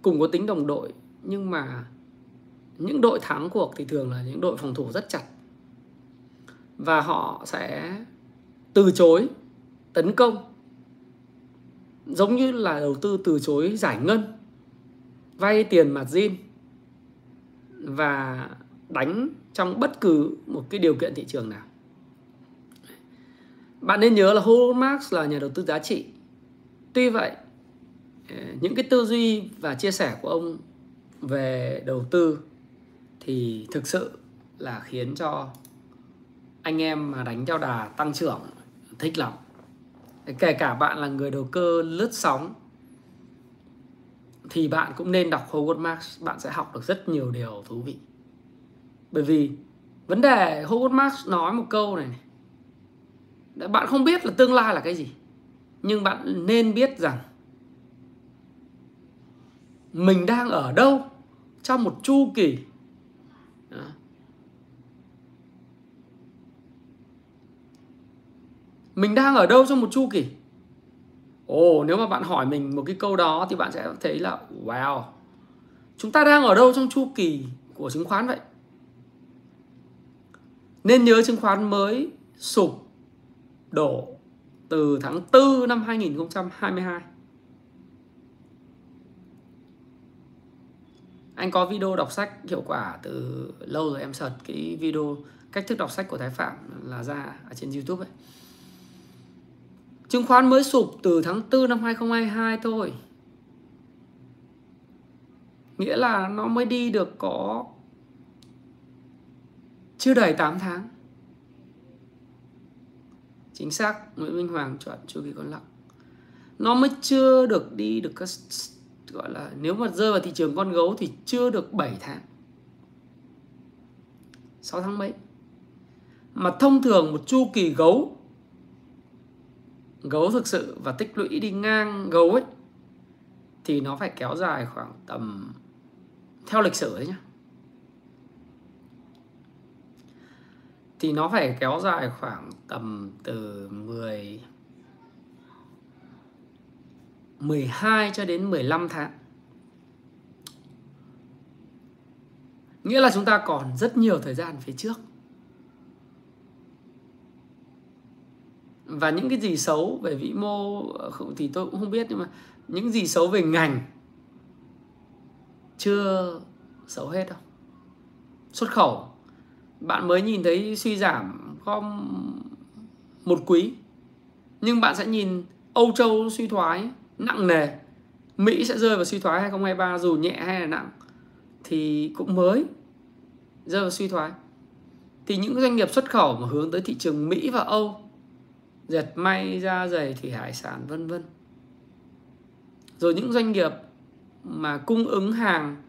cùng có tính đồng đội nhưng mà những đội thắng cuộc thì thường là những đội phòng thủ rất chặt. Và họ sẽ từ chối tấn công giống như là đầu tư từ chối giải ngân, vay tiền mặt zin, và đánh trong bất cứ một cái điều kiện thị trường nào. Bạn nên nhớ là Howard Marks là nhà đầu tư giá trị. Tuy vậy ờ, những cái tư duy và chia sẻ của ông về đầu tư thì thực sự là khiến cho anh em mà đánh theo đà tăng trưởng, thích lắm kể cả bạn là người đầu cơ lướt sóng thì bạn cũng nên đọc Howard Marks. Bạn sẽ học được rất nhiều điều thú vị. Bởi vì vấn đề Howard Marks nói một câu này, này. Bạn không biết là tương lai là cái gì nhưng bạn nên biết rằng mình đang ở đâu trong một chu kỳ mình đang ở đâu trong một chu kỳ ồ, nếu mà bạn hỏi mình một cái câu đó thì bạn sẽ thấy là, wow, chúng ta đang ở đâu trong chu kỳ của chứng khoán vậy? Nên nhớ chứng khoán mới sụp đổ từ tháng 4 năm 2022 anh có video đọc sách hiệu quả từ lâu rồi, em search cái video cách thức đọc sách của Thái Phạm là ra ở trên YouTube ấy. Chứng khoán mới sụp từ tháng 4 năm 2022 thôi. Nghĩa là nó mới đi được có chưa đầy 8 tháng. Chính xác, Nguyễn Minh Hoàng chọn chu kỳ con lặng. Nó mới chưa được đi được các gọi là nếu mà rơi vào thị trường con gấu thì chưa được 7 tháng 6 tháng mấy mà thông thường một chu kỳ gấu gấu thực sự và tích lũy đi ngang gấu ấy, thì nó phải kéo dài khoảng tầm theo lịch sử đấy nhá thì nó phải kéo dài khoảng tầm từ 10 12 cho đến 15 tháng. Nghĩa là chúng ta còn rất nhiều thời gian phía trước. Và những cái gì xấu về vĩ mô ờ, thì tôi cũng không biết, nhưng mà những gì xấu về ngành chưa xấu hết đâu. Xuất khẩu, bạn mới nhìn thấy suy giảm có một quý, nhưng bạn sẽ nhìn Âu Châu suy thoái nặng nề, Mỹ sẽ rơi vào suy thoái 2023 dù nhẹ hay là nặng, thì cũng mới rơi vào suy thoái thì những doanh nghiệp xuất khẩu mà hướng tới thị trường Mỹ và Âu dệt may da giày thủy hải sản, vân vân. Rồi những doanh nghiệp mà cung ứng hàng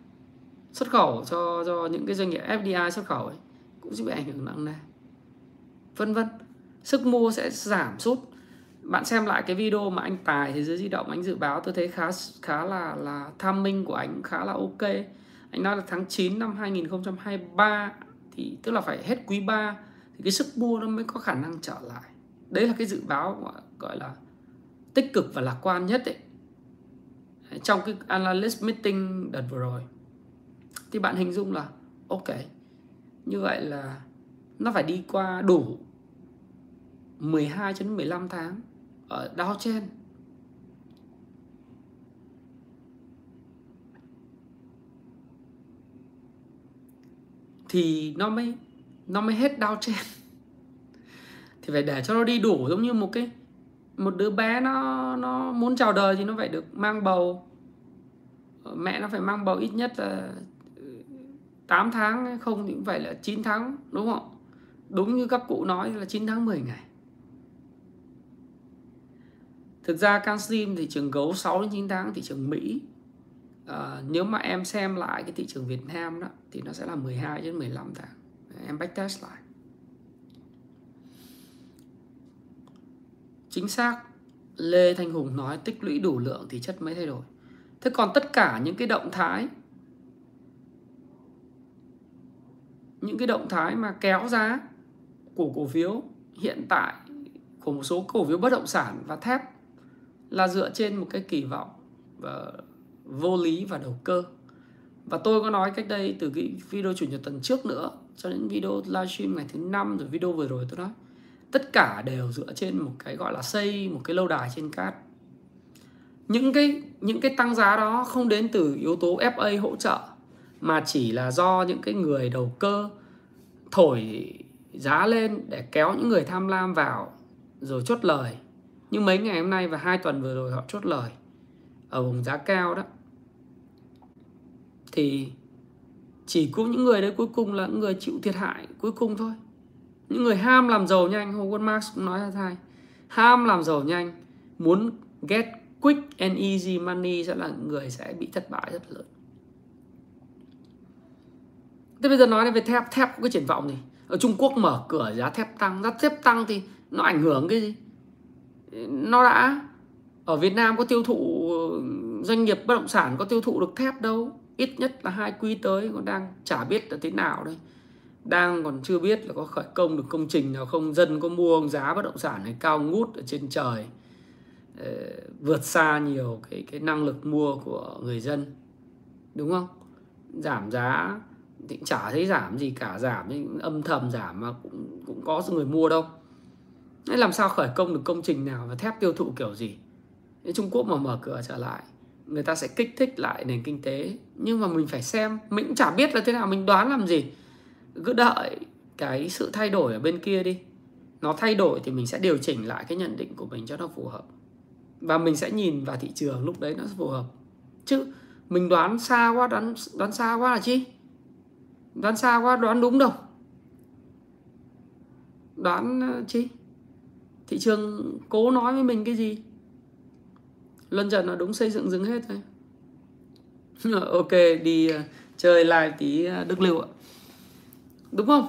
xuất khẩu cho cho những cái doanh nghiệp FDI xuất khẩu ấy cũng sẽ bị ảnh hưởng nặng nề. Vân vân. Sức mua sẽ giảm sút. Bạn xem lại cái video mà anh tài, thế giới di động, anh dự báo, tôi thấy khá khá là là tham minh của anh, khá là ok. Anh nói là tháng 9 năm 2023 thì, tức là phải hết quý 3 thì cái sức mua nó mới có khả năng trở lại đấy là cái dự báo, gọi là, tích cực và lạc quan nhất ấy. Trong cái analyst meeting đợt vừa rồi. Thì bạn hình dung là, ok, như vậy là nó phải đi qua đủ 12 đến 15 tháng ở Dow trên thì nó mới nó mới hết Dow trên thì phải để cho nó đi đủ giống như một cái một đứa bé nó nó muốn chào đời thì nó phải được mang bầu. Ờ, mẹ nó phải mang bầu ít nhất là ừ, 8 tháng không thì cũng phải là 9 tháng đúng không? Đúng như các cụ nói là 9 tháng 10 ngày. Thực ra CanSlim thị trường gấu 6 đến 9 tháng thị trường Mỹ. À, Nếu mà em xem lại cái thị trường Việt Nam đó Thì nó sẽ là 12 đến 15 tháng. Em backtest lại. Chính xác. Lê Thanh Hùng nói tích lũy đủ lượng thì chất mới thay đổi. Thế còn tất cả những cái động thái, những cái động thái mà kéo giá của cổ phiếu hiện tại, của một số cổ phiếu bất động sản và thép là dựa trên một cái kỳ vọng và vô lý và đầu cơ. Và tôi có nói cách đây từ cái video chủ nhật tuần trước nữa, cho đến video livestream ngày thứ năm rồi video vừa rồi tôi nói tất cả đều dựa trên một cái gọi là xây, một cái lâu đài trên cát. Những cái những cái tăng giá đó không đến từ yếu tố FA hỗ trợ, mà chỉ là do những cái người đầu cơ thổi giá lên để kéo những người tham lam vào rồi chốt lời. Như mấy ngày hôm nay và hai tuần vừa rồi họ chốt lời ở vùng giá cao đó. Thì chỉ có những người đấy cuối cùng là những người chịu thiệt hại cuối cùng thôi những người ham làm giàu nhanh Howard Marks cũng nói ra thay ham làm giàu nhanh muốn get quick and easy money sẽ là người sẽ bị thất bại rất lớn Thế bây giờ nói về thép, thép có cái triển vọng gì? Ở Trung Quốc mở cửa giá thép tăng, giá thép tăng thì nó ảnh hưởng cái gì? Nó đã ở Việt Nam có tiêu thụ doanh nghiệp bất động sản có tiêu thụ được thép đâu ít nhất là hai quý tới còn đang chả biết là thế nào đây đang còn chưa biết là có khởi công được công trình nào không. Dân có mua giá bất động sản này cao ngút ở trên trời. Ờ, vượt xa nhiều cái cái năng lực mua của người dân. Đúng không? Giảm giá thì chả thấy giảm gì cả. Giảm thì âm thầm giảm mà cũng cũng có người mua đâu. Thế làm sao khởi công được công trình nào và thép tiêu thụ kiểu gì? Thế Trung Quốc mà mở cửa trở lại, người ta sẽ kích thích lại nền kinh tế. Nhưng mà mình phải xem, mình cũng chả biết là thế nào, mình đoán làm gì cứ đợi cái sự thay đổi ở bên kia đi. Nó thay đổi thì mình sẽ điều chỉnh lại cái nhận định của mình cho nó phù hợp. Và mình sẽ nhìn vào thị trường lúc đấy nó phù hợp. Chứ mình đoán xa quá, đoán đoán xa quá là chi? Đoán xa quá, đoán đúng đâu? Đoán ờ, chi? Thị trường cố nói với mình cái gì? Luân trần nó đúng, xây dựng dừng hết thôi. [laughs] Ok, đi ờ, chơi live tí ờ, đức lưu ạ đúng không?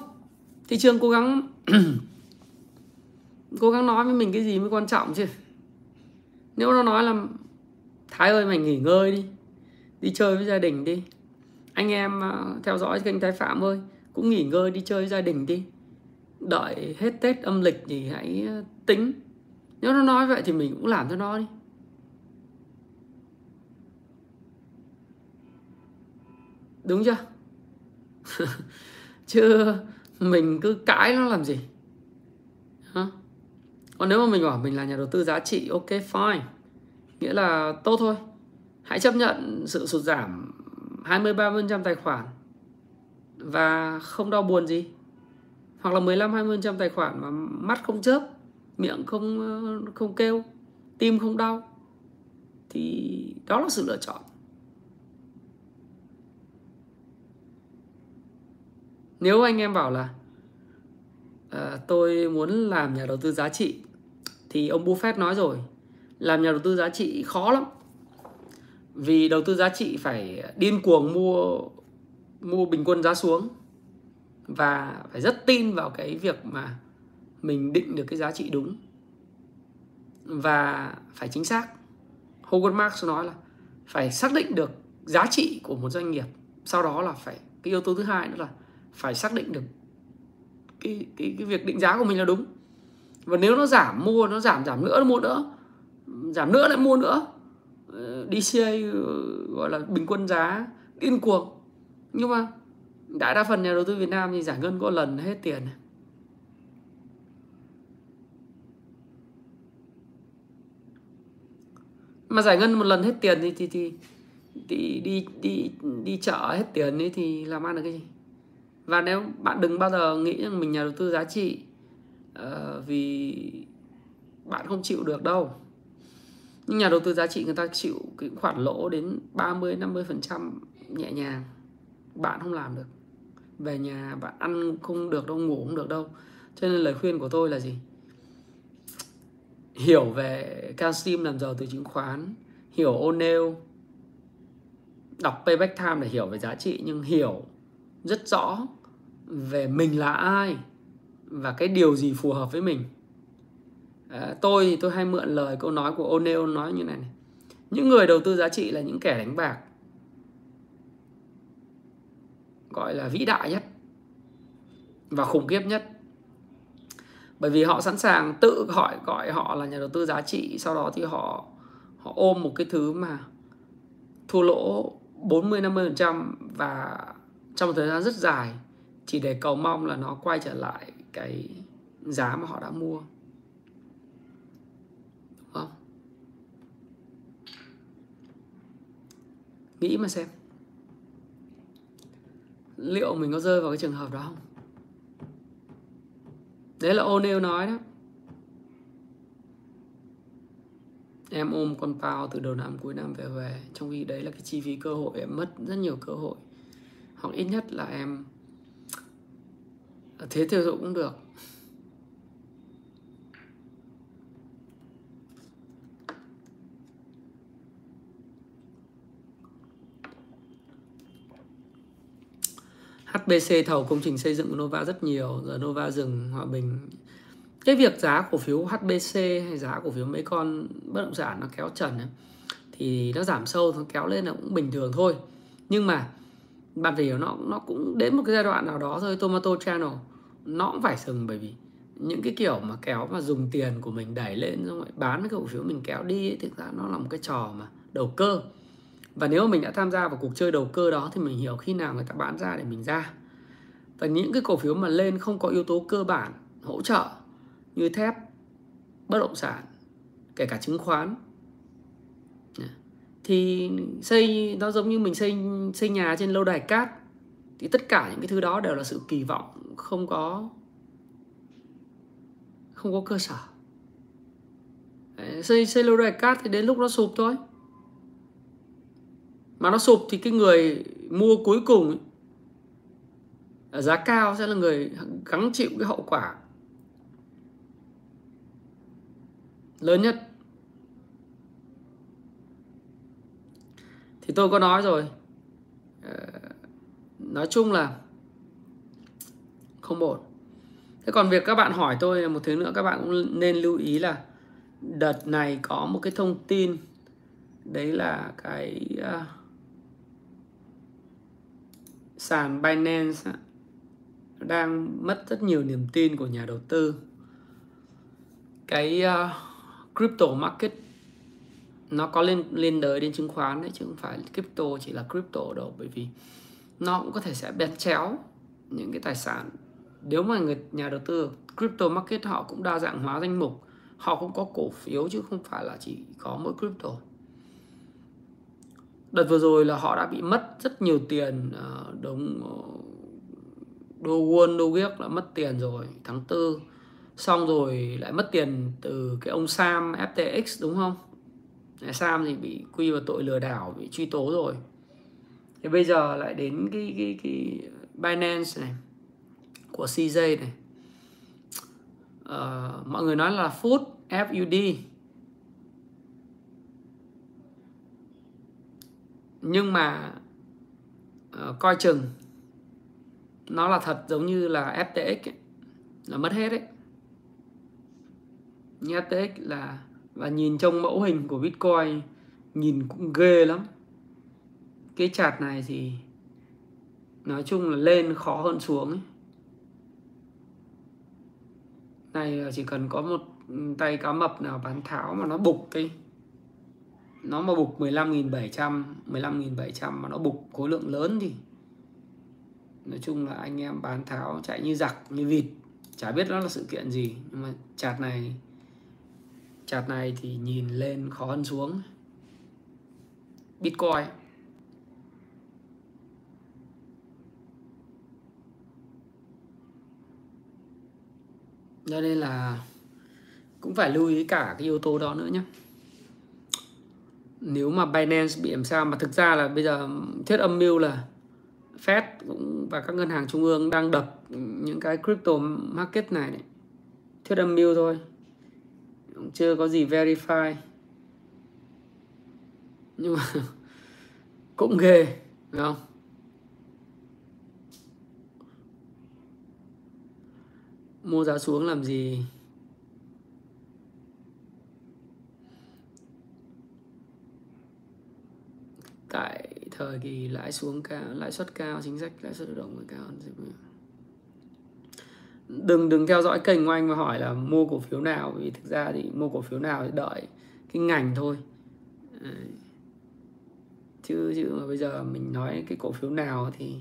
Thị trường cố gắng [clears throat] cố gắng nói với mình cái gì mới quan trọng chứ? Nếu nó nói là, thái ơi, mày nghỉ ngơi đi đi chơi với gia đình đi. Anh em ờ, theo dõi kênh thái phạm ơi, cũng nghỉ ngơi đi chơi với gia đình đi. Đợi hết tết âm lịch thì hãy ờ, tính. Nếu nó nói vậy thì mình cũng làm cho nó đi. Đúng chưa? [laughs] chứ mình cứ cãi nó làm gì? Hả? còn nếu mà mình bảo mình là nhà đầu tư giá trị, ok, fine. Nghĩa là tốt thôi. Hãy chấp nhận sự sụt giảm 20 30% tài khoản và không đau buồn gì. Hoặc là 15 20% tài khoản mà mắt không chớp, miệng không không kêu, tim không đau, thì đó là sự lựa chọn. Nếu anh em bảo là à, tôi muốn làm nhà đầu tư giá trị thì ông Buffett nói rồi làm nhà đầu tư giá trị khó lắm. Vì đầu tư giá trị phải điên cuồng mua mua bình quân giá xuống và phải rất tin vào cái việc mà mình định được cái giá trị đúng. Và phải chính xác Howard Marks nói là phải xác định được giá trị của một doanh nghiệp sau đó là phải cái yếu tố thứ hai nữa là phải xác định được cái, cái, cái việc định giá của mình là đúng. Và nếu nó giảm mua nó giảm giảm nữa nó mua nữa giảm nữa lại mua nữa ờ, DCA ờ, gọi là bình quân giá điên cuồng. Nhưng mà đại đa phần nhà đầu tư Việt Nam thì giải ngân có lần hết tiền mà giải ngân một lần hết tiền thì thì thì, thì đi đi đi chợ hết tiền ấy thì làm ăn được cái gì? Và nếu bạn đừng bao giờ nghĩ rằng mình nhà đầu tư giá trị uh, vì bạn không chịu được đâu. Nhưng nhà đầu tư giá trị người ta chịu cái khoản lỗ đến 30 50 phần trăm nhẹ nhàng. Bạn không làm được. Về nhà bạn ăn không được đâu ngủ không được đâu. Cho nên lời khuyên của tôi là gì? Hiểu về Cansteam làm giàu từ chứng khoán hiểu O'Neill đọc Payback Time để hiểu về giá trị nhưng hiểu rất rõ về mình là ai và cái điều gì phù hợp với mình. À, tôi thì tôi hay mượn lời câu nói của O'Neill nói như này, này. Những người đầu tư giá trị là những kẻ đánh bạc gọi là vĩ đại nhất và khủng khiếp nhất. Bởi vì họ sẵn sàng tự gọi gọi họ là nhà đầu tư giá trị sau đó thì họ họ ôm một cái thứ mà thua lỗ 40 50% và trong một thời gian rất dài chỉ để cầu mong là nó quay trở lại cái giá mà họ đã mua. Đúng không? Nghĩ mà xem. Liệu mình có rơi vào cái trường hợp đó không? Đấy là O'Neill nói đó. em ôm con pao từ đầu năm cuối năm về về trong khi đấy là cái chi phí cơ hội, em mất rất nhiều cơ hội hoặc ít nhất là em thế tiêu thụ cũng được. HBC thầu công trình xây dựng của Nova rất nhiều giờ Nova dừng Hòa Bình. Cái việc giá cổ phiếu HBC hay giá cổ phiếu mấy con bất động sản nó kéo trần ấy, thì nó giảm sâu nó kéo lên là cũng bình thường thôi. Nhưng mà bạn phải hiểu nó nó cũng đến một cái giai đoạn nào đó thôi Tomato Channel nó cũng phải sừng bởi vì những cái kiểu mà kéo mà dùng tiền của mình đẩy lên xong rồi bán cái cổ phiếu mình kéo đi ấy, thực ra nó là một cái trò mà đầu cơ. Và nếu mà mình đã tham gia vào cuộc chơi đầu cơ đó thì mình hiểu khi nào người ta bán ra để mình ra. Và những cái cổ phiếu mà lên không có yếu tố cơ bản hỗ trợ như thép bất động sản kể cả chứng khoán thì xây nó giống như mình xây xây nhà trên lâu đài cát thì tất cả những cái thứ đó đều là sự kỳ vọng, không có không có cơ sở. Xây xây lâu đài cát thì đến lúc nó sụp thôi. Mà nó sụp thì cái người mua cuối cùng ở giá cao sẽ là người gắng chịu cái hậu quả lớn nhất. Thì tôi có nói rồi ờ, nói chung là không ổn. Thế còn việc các bạn hỏi tôi là một thứ nữa các bạn cũng nên lưu ý là đợt này có một cái thông tin đấy là cái uh, sàn Binance đang mất rất nhiều niềm tin của nhà đầu tư. Cái uh, crypto market nó có liên liên đới đến chứng khoán đấy chứ không phải crypto chỉ là crypto đâu bởi vì nó cũng có thể sẽ bẹt chéo những cái tài sản. Nếu mà người, nhà đầu tư, crypto market họ cũng đa dạng hóa danh mục, họ cũng có cổ phiếu chứ không phải là chỉ có mỗi crypto. Đợt vừa rồi là họ đã bị mất rất nhiều tiền ờ, đồng ờ, đô won, đô ghiếc là mất tiền rồi, tháng tư. Xong rồi lại mất tiền từ cái ông Sam FTX đúng không? Sam thì bị quy vào tội lừa đảo, bị truy tố rồi thì bây giờ lại đến cái cái cái Binance này của CJ này. Uh, mọi người nói là Food FUD nhưng mà uh, coi chừng nó là thật giống như là FTX ấy, là mất hết đấy như FTX là và nhìn trong mẫu hình của Bitcoin nhìn cũng ghê lắm cái chạt này thì nói chung là lên khó hơn xuống ấy. này chỉ cần có một tay cá mập nào bán tháo mà nó bục cái nó mà bục 15.700 15.700 mà nó bục khối lượng lớn thì nói chung là anh em bán tháo chạy như giặc, như vịt. Chả biết nó là sự kiện gì, nhưng mà chạt này chạt này thì nhìn lên khó hơn xuống. Bitcoin. Cho nên là cũng phải lưu ý cả cái yếu tố đó nữa nhé nếu mà Binance bị làm sao, mà thực ra là bây giờ thiết âm mưu là Fed cũng và các ngân hàng trung ương đang đập những cái crypto market này đấy. thiết âm mưu thôi. Chưa có gì verify. Nhưng mà [laughs] cũng ghê đúng không? mua giá xuống làm gì? Tại thời kỳ lãi xuống cao, lãi suất cao, chính sách lãi suất động động cao đừng đừng theo dõi kênh của anh mà hỏi là mua cổ phiếu nào, vì thực ra thì mua cổ phiếu nào thì đợi cái ngành thôi. Chứ chứ mà bây giờ mình nói cái cổ phiếu nào thì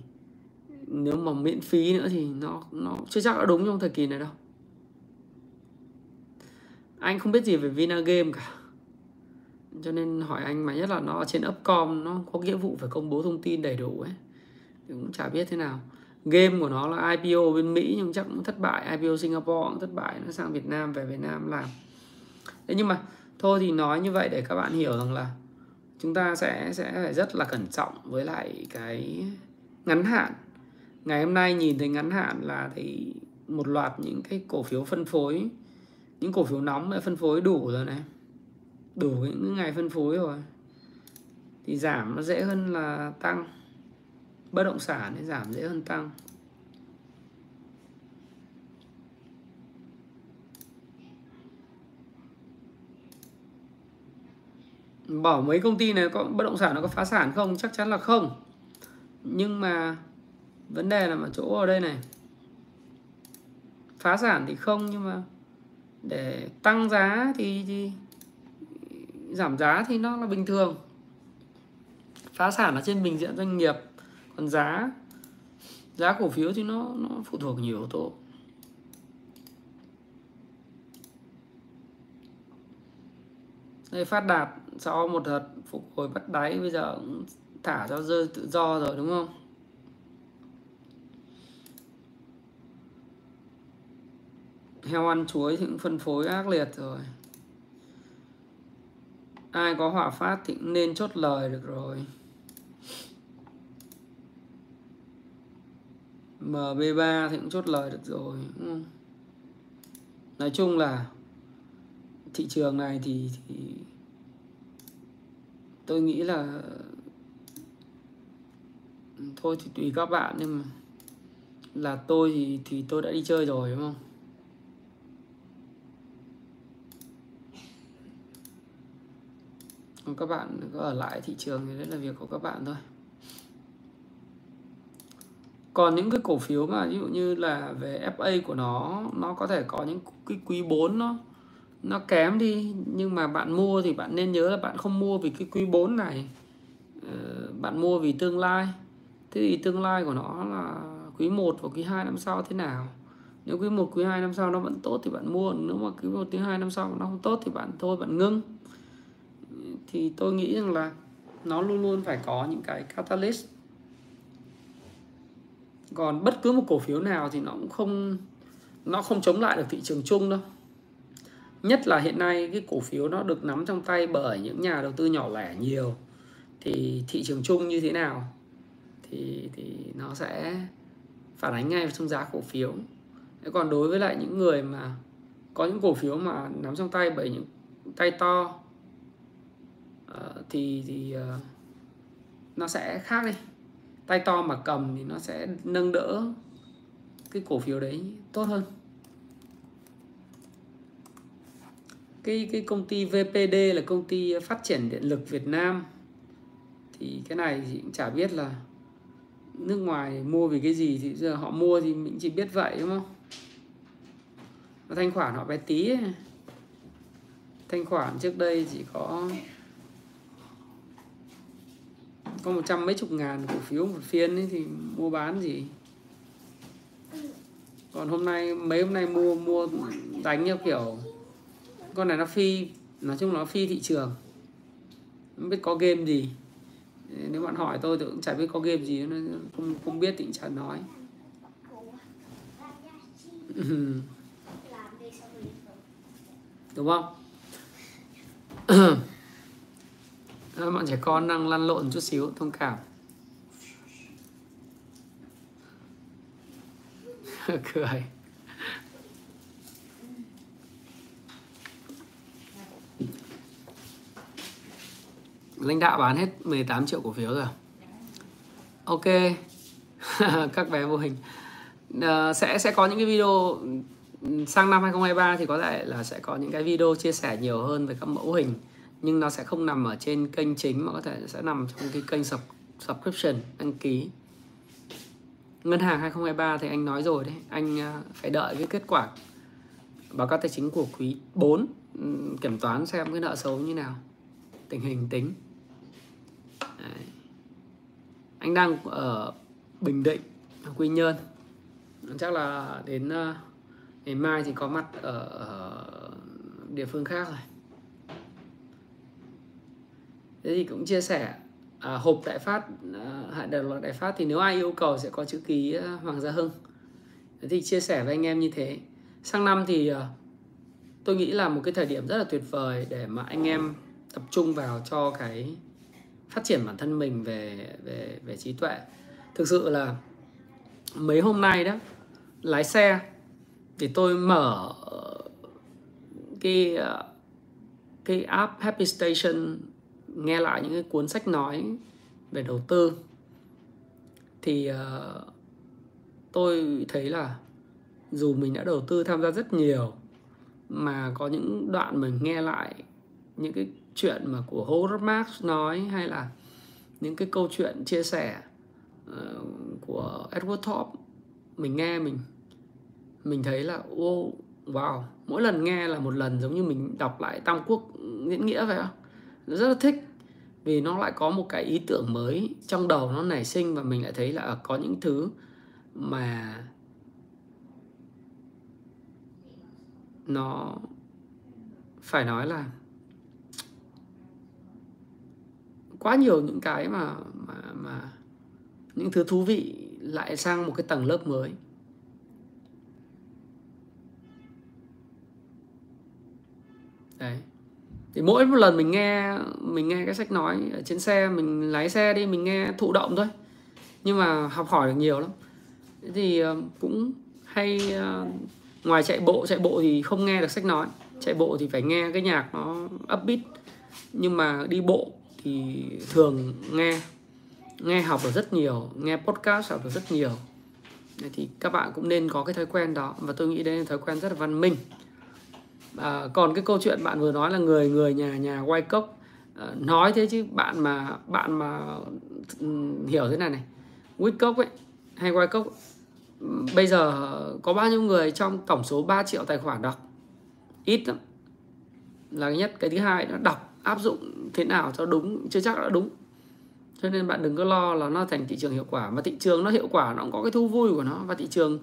nếu mà miễn phí nữa thì nó nó chưa chắc đã đúng trong thời kỳ này đâu. Anh không biết gì về Vinagame cả. Cho nên hỏi anh mà nhất là nó ở trên Upcom, nó có nghĩa vụ phải công bố thông tin đầy đủ ấy. Thì cũng chả biết thế nào. Game của nó là IPO bên Mỹ nhưng chắc cũng thất bại. IPO Singapore cũng thất bại, nó sang Việt Nam, về Việt Nam làm. Thế nhưng mà thôi thì nói như vậy để các bạn hiểu rằng là chúng ta sẽ sẽ phải rất là cẩn trọng với lại cái ngắn hạn ngày hôm nay nhìn thấy ngắn hạn là thì một loạt những cái cổ phiếu phân phối, những cổ phiếu nóng đã phân phối đủ rồi này. Đủ những ngày phân phối rồi. Thì giảm nó dễ hơn là tăng. Bất động sản thì giảm dễ hơn tăng. Bỏ mấy công ty này có bất động sản nó có phá sản không? Chắc chắn là không. Nhưng mà vấn đề là ở chỗ ở đây này. Phá sản thì không nhưng mà để tăng giá thì, thì giảm giá thì nó là bình thường. Phá sản là trên bình diện doanh nghiệp còn giá giá cổ phiếu thì nó nó phụ thuộc nhiều yếu tố. Đây phát đạt sau một đợt phục hồi bắt đáy bây giờ cũng thả cho rơi tự do rồi đúng không? Heo ăn chuối thì cũng phân phối ác liệt rồi. Ai có hỏa phát thì cũng nên chốt lời được rồi. MB3 thì cũng chốt lời được rồi đúng không? nói chung là thị trường này thì, thì tôi nghĩ là thôi thì tùy các bạn nhưng mà là tôi thì thì tôi đã đi chơi rồi đúng không? Còn các bạn có ở lại thị trường thì đấy là việc của các bạn thôi. Còn những cái cổ phiếu mà ví dụ như là về FA của nó nó có thể có những cái quý 4 nó nó kém đi, nhưng mà bạn mua thì bạn nên nhớ là bạn không mua vì cái quý 4 này. Ờ, bạn mua vì tương lai. Thế thì tương lai của nó là quý 1 và quý 2 năm sau thế nào? Nếu quý 1 quý 2 năm sau nó vẫn tốt thì bạn mua, nếu mà quý 1 quý 2 năm sau nó không tốt thì bạn thôi, bạn ngưng thì tôi nghĩ rằng là nó luôn luôn phải có những cái catalyst. Còn bất cứ một cổ phiếu nào thì nó cũng không, nó không chống lại được thị trường chung đâu. Nhất là hiện nay cái cổ phiếu nó được nắm trong tay bởi những nhà đầu tư nhỏ lẻ nhiều, thì thị trường chung như thế nào thì thì nó sẽ phản ánh ngay trong giá cổ phiếu. Còn đối với lại những người mà có những cổ phiếu mà nắm trong tay bởi những tay to uh, thì thì uh, nó sẽ khác đi. Tay to mà cầm thì nó sẽ nâng đỡ cái cổ phiếu đấy tốt hơn. Cái cái công ty VPD là công ty phát triển điện lực Việt Nam. Thì cái này thì cũng chả biết là nước ngoài mua vì cái gì thì giờ họ mua thì mình chỉ biết vậy đúng không? Thanh khoản họ bé tí ấy. thanh khoản trước đây chỉ có có một trăm mấy chục ngàn cổ phiếu một phiên ấy thì mua bán gì? Còn hôm nay, mấy hôm nay mua mua đánh theo kiểu, con này nó phi, nói chung nó phi thị trường. Không biết có game gì. Nếu bạn hỏi tôi tôi cũng chả biết có game gì nó không không biết thì chả nói. [laughs] Đúng không? [clears throat] Ờ, bọn trẻ con đang lăn lộn chút xíu thông cảm. [laughs] Cười. Lãnh đạo bán hết 18 triệu cổ phiếu rồi à? ok. [laughs] Các bé vô hình. À, sẽ sẽ có những cái video ừ, sang năm 2023 thì có lẽ là sẽ có những cái video chia sẻ nhiều hơn về các mẫu hình nhưng nó sẽ không nằm ở trên kênh chính mà có thể sẽ nằm trong cái kênh subscription, đăng ký. Ngân hàng 2023 thì anh nói rồi đấy. Anh à, phải đợi cái kết quả báo cáo tài chính của quý 4 kiểm toán xem cái nợ xấu như nào, tình hình tính. Đấy. anh đang ở Bình Định, Quy Nhơn. Chắc là đến à, ngày mai thì có mặt ở địa phương khác rồi thế thì cũng chia sẻ à, hộp đại phát à, hạn đợt loạn đại phát thì nếu ai yêu cầu sẽ có chữ ký à, Hoàng Gia Hưng. Thế thì chia sẻ với anh em như thế. Sang năm thì à, tôi nghĩ là một cái thời điểm rất là tuyệt vời để mà anh em tập trung vào cho cái phát triển bản thân mình về về về trí tuệ. Thực sự là mấy hôm nay đó lái xe thì tôi mở cái à, cái app Happy Station nghe lại những cái cuốn sách nói về đầu tư thì uh, tôi thấy là dù mình đã đầu tư tham gia rất nhiều mà có những đoạn mình nghe lại những cái chuyện mà của Howard Marks nói hay là những cái câu chuyện chia sẻ uh, của Edward Thorpe mình nghe mình mình thấy là wow, wow mỗi lần nghe là một lần giống như mình đọc lại Tam Quốc diễn nghĩa vậy không rất là thích. Vì nó lại có một cái ý tưởng mới. Trong đầu nó nảy sinh và mình lại thấy là ờ, có những thứ mà nó phải nói là quá nhiều những cái mà mà mà những thứ thú vị lại sang một cái tầng lớp mới. Đấy thì mỗi một lần mình nghe mình nghe cái sách nói ở trên xe, mình lái xe đi, mình nghe thụ động thôi. Nhưng mà học hỏi được nhiều lắm. Thì ờ, cũng hay ờ, ngoài chạy bộ chạy bộ thì không nghe được sách nói. Chạy bộ thì phải nghe cái nhạc nó upbeat. Nhưng mà đi bộ thì thường nghe nghe học được rất nhiều, nghe podcast học được rất nhiều. Thì các bạn cũng nên có cái thói quen đó. Và tôi nghĩ đây là thói quen rất là văn minh à, còn cái câu chuyện bạn vừa nói là người người nhà nhà quay cốc. À, nói thế chứ bạn mà bạn mà ừ, hiểu thế này này. Cốc ấy hay quay cốc ừ, bây giờ có bao nhiêu người trong tổng số 3 triệu tài khoản đọc? Ít lắm. Là cái nhất. Cái thứ hai nó đọc áp dụng thế nào cho đúng chưa chắc đã đúng. Cho nên bạn đừng có lo là nó thành thị trường hiệu quả. Mà thị trường nó hiệu quả nó cũng có cái thu vui của nó. Và thị trường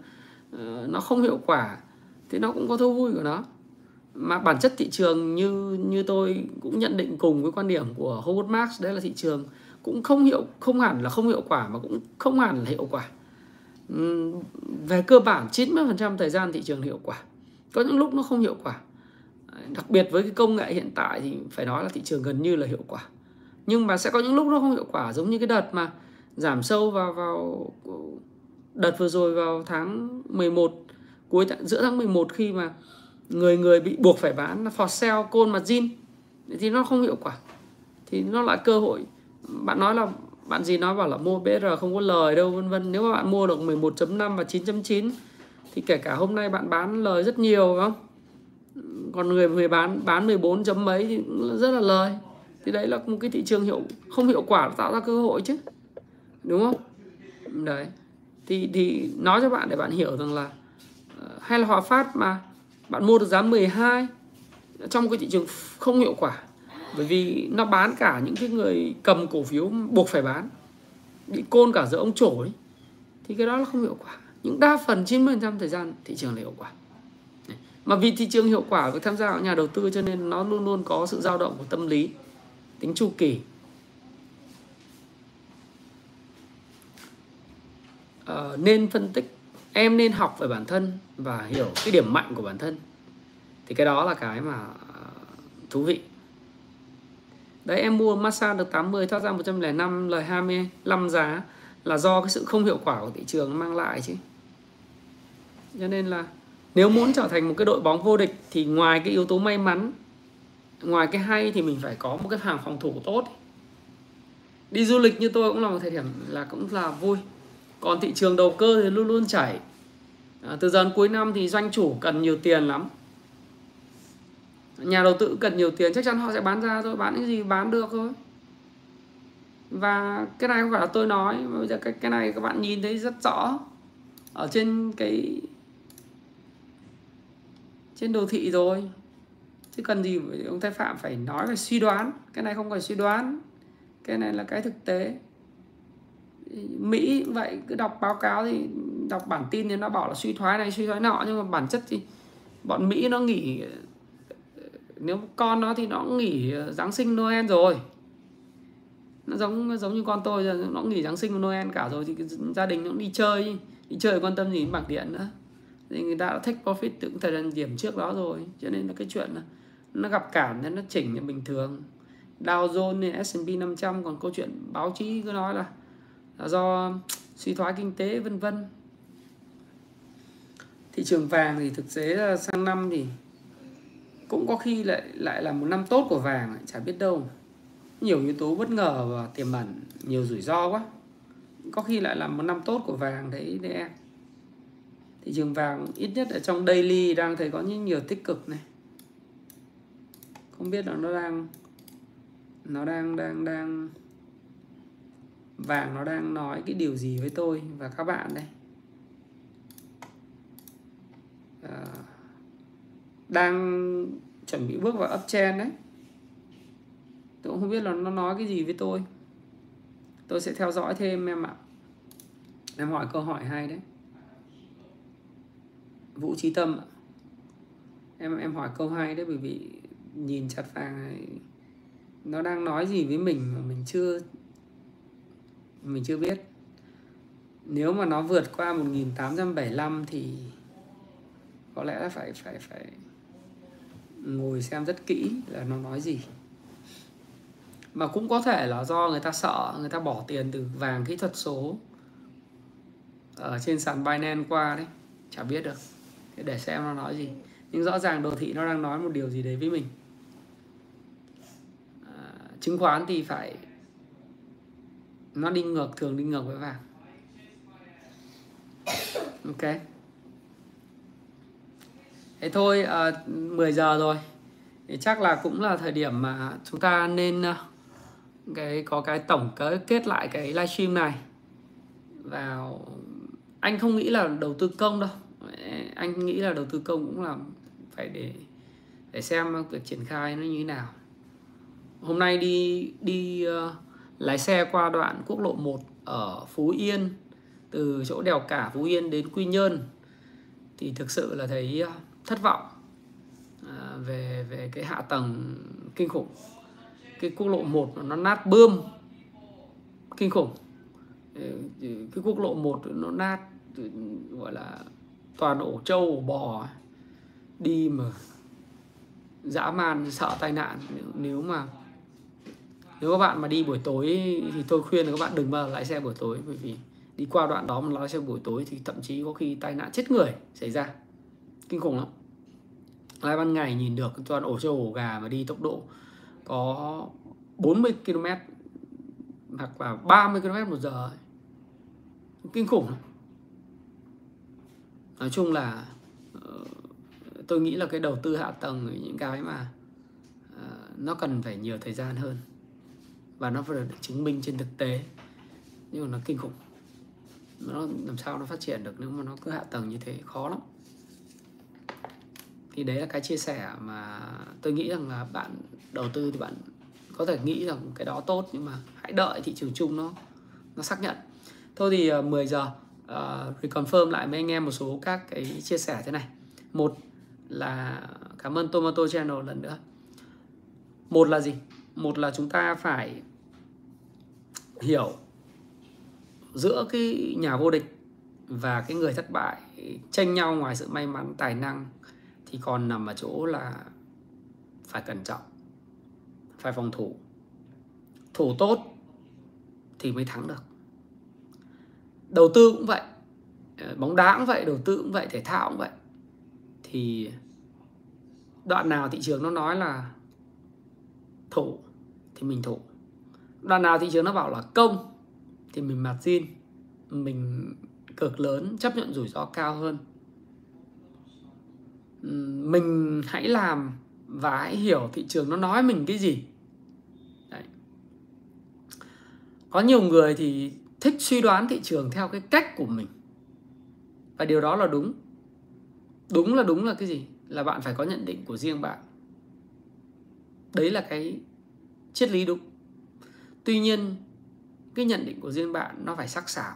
uh, nó không hiệu quả thì nó cũng có thu vui của nó mà bản chất thị trường như như tôi cũng nhận định cùng với quan điểm của Howard Marks, đấy là thị trường cũng không hiệu, không hẳn là không hiệu quả mà cũng không hẳn là hiệu quả. Về cơ bản 90% thời gian thị trường hiệu quả. Có những lúc nó không hiệu quả. Đặc biệt với cái công nghệ hiện tại thì phải nói là thị trường gần như là hiệu quả. Nhưng mà sẽ có những lúc nó không hiệu quả, giống như cái đợt mà giảm sâu vào vào đợt vừa rồi vào tháng 11 cuối giữa tháng 11 khi mà người người bị buộc phải bán là for sale mà gin thì nó không hiệu quả. Thì nó lại cơ hội. Bạn nói là, bạn gì nói bảo là mua BR không có lời đâu, vân vân. Nếu mà bạn mua được 11.5 và 9.9 thì kể cả hôm nay bạn bán lời rất nhiều, phải không? Còn người người bán bán 14 chấm mấy thì rất là lời. Thì đấy là một cái thị trường hiệu, không hiệu quả, tạo ra cơ hội chứ. Đúng không? Đấy. Thì thì nói cho bạn để bạn hiểu rằng là ờ, hay là Hòa Phát mà bạn mua được giá 12 trong cái thị trường không hiệu quả. Bởi vì nó bán cả những cái người cầm cổ phiếu buộc phải bán bị côn cả giữa ông trổi thì cái đó là không hiệu quả. Những đa phần 90% thời gian thị trường là hiệu quả. Mà vì thị trường hiệu quả với tham gia của nhà đầu tư cho nên nó luôn luôn có sự dao động của tâm lý tính chu kỳ. À, nên phân tích em nên học về bản thân và hiểu cái điểm mạnh của bản thân. Thì cái đó là cái mà à, thú vị. Đấy, em mua massage được 80 thoát ra 105 lời 25 giá là do cái sự không hiệu quả của thị trường mang lại chứ. Cho nên là nếu muốn trở thành một cái đội bóng vô địch thì ngoài cái yếu tố may mắn, ngoài cái hay thì mình phải có một cái hàng phòng thủ tốt. Đi du lịch như tôi cũng là một thời điểm là cũng là vui còn thị trường đầu cơ thì luôn luôn chảy. À, từ giờ cuối năm thì doanh chủ cần nhiều tiền lắm. Nhà đầu tư cần nhiều tiền chắc chắn họ sẽ bán ra thôi bán cái gì bán được thôi. Và cái này không phải là tôi nói mà bây giờ cái cái này các bạn nhìn thấy rất rõ. Ở trên cái trên đồ thị rồi. Chứ cần gì ông thái phạm phải nói về suy đoán. Cái này không phải suy đoán. Cái này là cái thực tế mỹ cũng vậy cứ đọc báo cáo thì đọc bản tin thì nó bảo là suy thoái này suy thoái nọ nhưng mà bản chất thì bọn mỹ nó nghỉ nếu con nó thì nó nghỉ ờ, giáng sinh noel rồi. Nó giống giống như con tôi nó nghỉ giáng sinh noel cả rồi thì gia đình nó cũng đi chơi đi chơi quan tâm gì đến bảng điện nữa. Thì người ta đã take profit từ thời gian điểm trước đó rồi cho nên là cái chuyện là nó gặp cản nên nó chỉnh là bình thường. Dow Jones S&P 500 còn câu chuyện báo chí cứ nói là, là do suy thoái kinh tế, vân vân. Thị trường vàng thì thực tế là sang năm thì cũng có khi lại lại là một năm tốt của vàng, chả biết đâu. Nhiều yếu tố bất ngờ và tiềm ẩn, nhiều rủi ro quá. Có khi lại là một năm tốt của vàng đấy đấy em. Thị trường vàng ít nhất ở trong daily đang thấy có những nhiều tích cực này. Không biết là nó đang nó đang đang đang vàng nó đang nói cái điều gì với tôi và các bạn đây? À, đang chuẩn bị bước vào uptrend đấy. Tôi cũng không biết là nó nói cái gì với tôi. Tôi sẽ theo dõi thêm em ạ. Em hỏi câu hỏi hay đấy. Vũ trí tâm ạ. Em em hỏi câu hay đấy bởi vì nhìn chặt vàng này nó đang nói gì với mình mà mình chưa mình chưa biết. Nếu mà nó vượt qua 1875 thì có lẽ là phải phải phải ngồi xem rất kỹ là nó nói gì. Mà cũng có thể là do người ta sợ người ta bỏ tiền từ vàng kỹ thuật số ở trên sàn Binance qua đấy chả biết được. Để xem nó nói gì. Nhưng rõ ràng đồ thị nó đang nói một điều gì đấy với mình. À, chứng khoán thì phải nó đi ngược thường đi ngược với vàng. Ok. Thế thôi ờ, à, 10 giờ rồi. Thì chắc là cũng là thời điểm mà chúng ta nên ờ, cái có cái tổng cái kết lại cái livestream này. Vào anh không nghĩ là đầu tư công đâu. Anh nghĩ là đầu tư công cũng là phải để để xem việc triển khai nó như thế nào. Hôm nay đi đi uh, lái xe qua đoạn quốc lộ 1 ở Phú Yên, từ chỗ đèo cả Phú Yên đến Quy Nhơn, thì thực sự là thấy ờ, thất vọng ờ, về về cái hạ tầng kinh khủng. Cái quốc lộ 1 nó nát bươm kinh khủng. Ờ, cái quốc lộ 1 nó nát ừ, gọi là, toàn ổ trâu, ổ bò đi mà dã man, sợ tai nạn. Nếu mà nếu các bạn mà đi buổi tối thì tôi khuyên là các bạn đừng bao lái xe buổi tối, bởi vì đi qua đoạn đó mà lái xe buổi tối thì thậm chí có khi tai nạn chết người xảy ra. Kinh khủng lắm. Lái ban ngày nhìn được toàn ổ trâu ổ gà mà đi tốc độ có 40 km hoặc là 30 km một giờ kinh khủng lắm. Nói chung là ờ, tôi nghĩ là cái đầu tư hạ tầng, những cái mà ờ, nó cần phải nhiều thời gian hơn và nó phải được chứng minh trên thực tế. Nhưng mà nó kinh khủng. Nó làm sao nó phát triển được nếu mà nó cứ hạ tầng như thế khó lắm. Thì đấy là cái chia sẻ mà tôi nghĩ rằng là bạn đầu tư thì bạn có thể nghĩ rằng cái đó tốt nhưng mà hãy đợi thị trường chung nó nó xác nhận. Thôi thì ờ, 10 giờ uh, reconfirm lại với anh em một số các cái chia sẻ thế này. Một là cảm ơn Tomato Channel lần nữa. Một là gì? Một là chúng ta phải hiểu giữa cái nhà vô địch và cái người thất bại tranh nhau ngoài sự may mắn, tài năng thì còn nằm ở chỗ là phải cẩn trọng, phải phòng thủ. Thủ tốt thì mới thắng được. Đầu tư cũng vậy ờ, bóng đá cũng vậy, đầu tư cũng vậy, thể thao cũng vậy. Thì đoạn nào thị trường nó nói là thủ thì mình thủ đoạn nào thị trường nó bảo là công, thì mình mặt zin mình cực lớn, chấp nhận rủi ro cao hơn. Mình hãy làm và hãy hiểu thị trường nó nói mình cái gì. Đấy. có nhiều người thì thích suy đoán thị trường theo cái cách của mình. Và điều đó là đúng. Đúng là đúng là cái gì? Là bạn phải có nhận định của riêng bạn. Đấy là cái triết lý đúng tuy nhiên, cái nhận định của riêng bạn nó phải sắc sảo.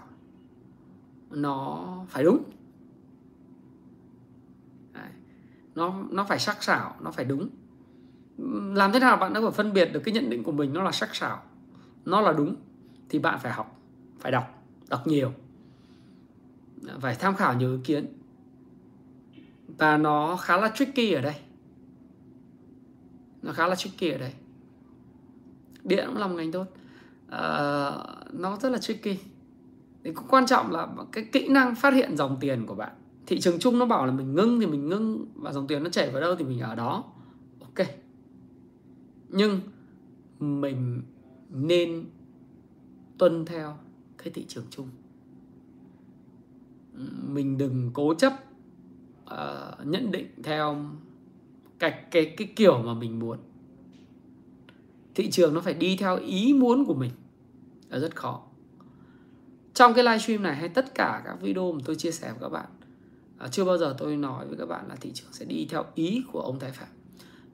Nó phải đúng. Đấy. nó nó phải sắc sảo, nó phải đúng. Làm thế nào bạn đã phải phân biệt được cái nhận định của mình nó là sắc sảo, nó là đúng, thì bạn phải học, phải đọc đọc nhiều. Phải tham khảo nhiều ý kiến. Và nó khá là tricky ở đây. Nó khá là tricky ở đây điện cũng là một ngành tốt uh, ờ, nó rất là tricky. Thì cũng quan trọng là cái kỹ năng phát hiện dòng tiền của bạn. Thị trường chung nó bảo là mình ngưng thì mình ngưng và dòng tiền nó chảy vào đâu thì mình ở đó. Ok. Nhưng mình nên tuân theo cái thị trường chung. Mình đừng cố chấp uh, nhận định theo cái cái cái kiểu mà mình muốn thị trường nó phải đi theo ý muốn của mình là rất khó. Trong cái livestream này hay tất cả các video mà tôi chia sẻ với các bạn à, chưa bao giờ tôi nói với các bạn là thị trường sẽ đi theo ý của ông Thái Phạm,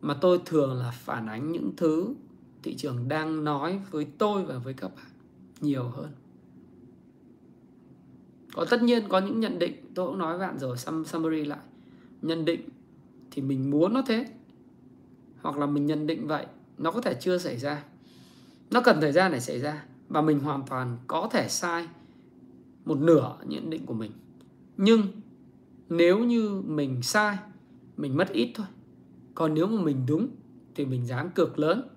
mà tôi thường là phản ánh những thứ thị trường đang nói với tôi và với các bạn nhiều hơn. Có tất nhiên có những nhận định, tôi cũng nói với bạn rồi summary lại. Nhận định thì mình muốn nó thế, hoặc là mình nhận định vậy nó có thể chưa xảy ra. Nó cần thời gian để xảy ra. Và mình hoàn toàn có thể sai một nửa nhận định của mình. Nhưng nếu như mình sai mình mất ít thôi. Còn nếu mà mình đúng thì mình dám cược lớn.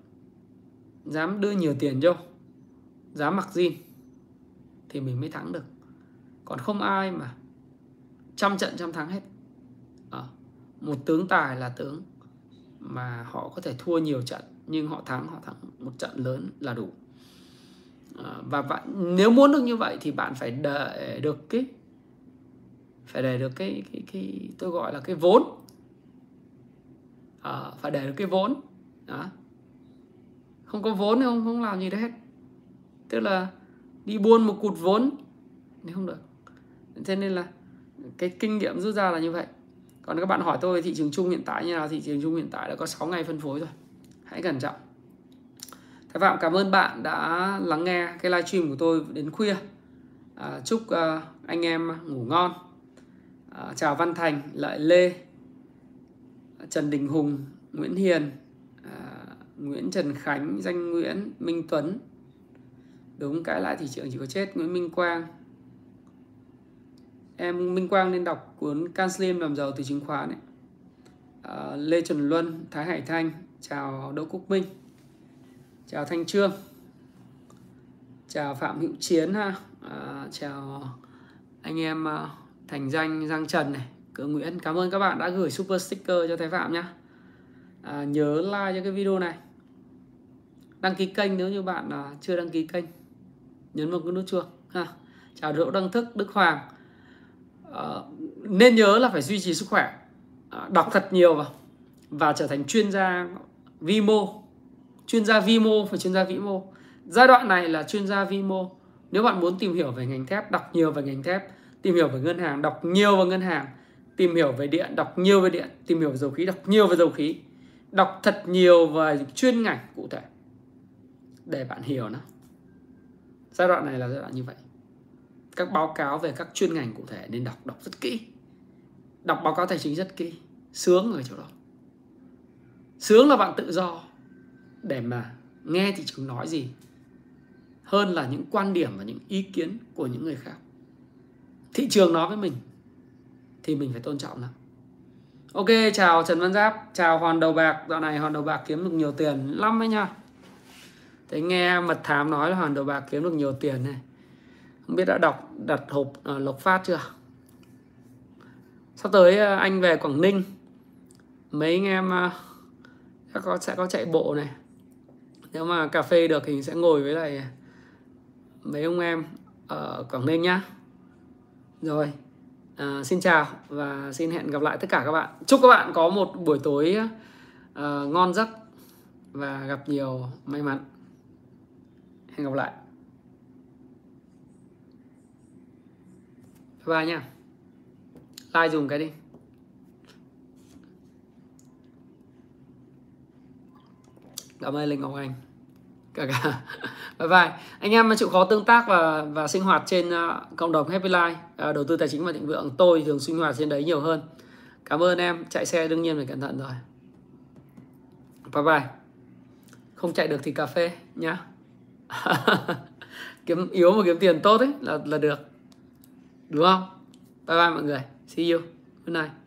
Dám đưa nhiều tiền vô. Dám mặc jean thì mình mới thắng được. Còn không ai mà trăm trận trăm thắng hết. À, một tướng tài là tướng mà họ có thể thua nhiều trận nhưng họ thắng họ thắng một trận lớn là đủ. Ờ, và bạn nếu muốn được như vậy thì bạn phải để được cái phải để được cái cái cái tôi gọi là cái vốn. À, phải để được cái vốn. Đó. Không có vốn thì không không làm gì đấy hết. Tức là đi buôn một cụt vốn thì không được. Thế nên là cái kinh nghiệm rút ra là như vậy. Còn các bạn hỏi tôi thị trường chung hiện tại như nào thị trường chung hiện tại đã có 6 ngày phân phối rồi hãy cẩn trọng. Thái Phạm cảm ơn bạn đã lắng nghe cái livestream của tôi đến khuya. À, chúc à, anh em ngủ ngon. À, chào Văn Thành Lợi Lê Trần Đình Hùng Nguyễn Hiền à, Nguyễn Trần Khánh Danh Nguyễn Minh Tuấn. Đúng cái lại thị trường chỉ có chết Nguyễn Minh Quang. Em Minh Quang nên đọc cuốn Can Slim làm giàu từ chứng khoán ấy. À, Lê Trần Luân Thái Hải Thanh chào Đỗ Quốc Minh. Chào Thanh Trương. Chào Phạm Hữu Chiến ha. À, chào anh em à, Thành Danh Giang Trần này Cửa Nguyễn. Cảm ơn các bạn đã gửi super sticker cho Thái Phạm nhé à, nhớ like cho cái video này. Đăng ký kênh nếu như bạn à, chưa đăng ký kênh. Nhấn vào cái nút chuông ha. Chào Đỗ Đăng Thức Đức Hoàng. À, nên nhớ là phải duy trì sức khỏe. À, đọc thật nhiều vào và trở thành chuyên gia vi mô chuyên gia vi mô và chuyên gia vĩ mô giai đoạn này là chuyên gia vi mô nếu bạn muốn tìm hiểu về ngành thép, đọc nhiều về ngành thép, tìm hiểu về ngân hàng, đọc nhiều về ngân hàng, tìm hiểu về điện, đọc nhiều về điện, tìm hiểu về dầu khí, đọc nhiều về dầu khí, đọc thật nhiều về chuyên ngành cụ thể để bạn hiểu nó. Giai đoạn này là giai đoạn như vậy. Các báo cáo về các chuyên ngành cụ thể nên đọc đọc rất kỹ. Đọc báo cáo tài chính rất kỹ. Sướng ở chỗ đó sướng là bạn tự do. Để mà nghe thị trường nói gì. Hơn là những quan điểm và những ý kiến của những người khác. Thị trường nói với mình thì mình phải tôn trọng nó. Ok chào trần văn giáp chào hoàn đầu bạc. Dạo này hoàn đầu bạc kiếm được nhiều tiền lắm đấy nha. Thấy nghe mật thám nói là hoàn đầu bạc kiếm được nhiều tiền này. Không biết đã đọc đặt hộp uh, lộc phát chưa? Sắp tới uh, anh về quảng ninh. Mấy anh em uh, các có sẽ có chạy bộ này. Nếu mà cà phê được thì sẽ ngồi với lại mấy ông em ở Quảng Ninh nhá. Rồi à, xin chào và xin hẹn gặp lại tất cả các bạn. Chúc các bạn có một buổi tối uh, ngon giấc và gặp nhiều may mắn. Hẹn gặp lại. Bye bye nha like dùng cái đi. Cảm ơn linh ngọc anh. Cả cả. [laughs] Bye bye. Anh em mà chịu khó tương tác và và sinh hoạt trên uh, cộng đồng Happy Life. Uh, đầu tư tài chính và thịnh vượng. Tôi thường sinh hoạt trên đấy nhiều hơn. Cảm ơn em. Chạy xe đương nhiên phải cẩn thận rồi. Bye bye. Không chạy được thì cà phê nhá. [laughs] Kiếm yếu mà kiếm tiền tốt ấy là là được. Đúng không? Bye bye mọi người. See you. Good night.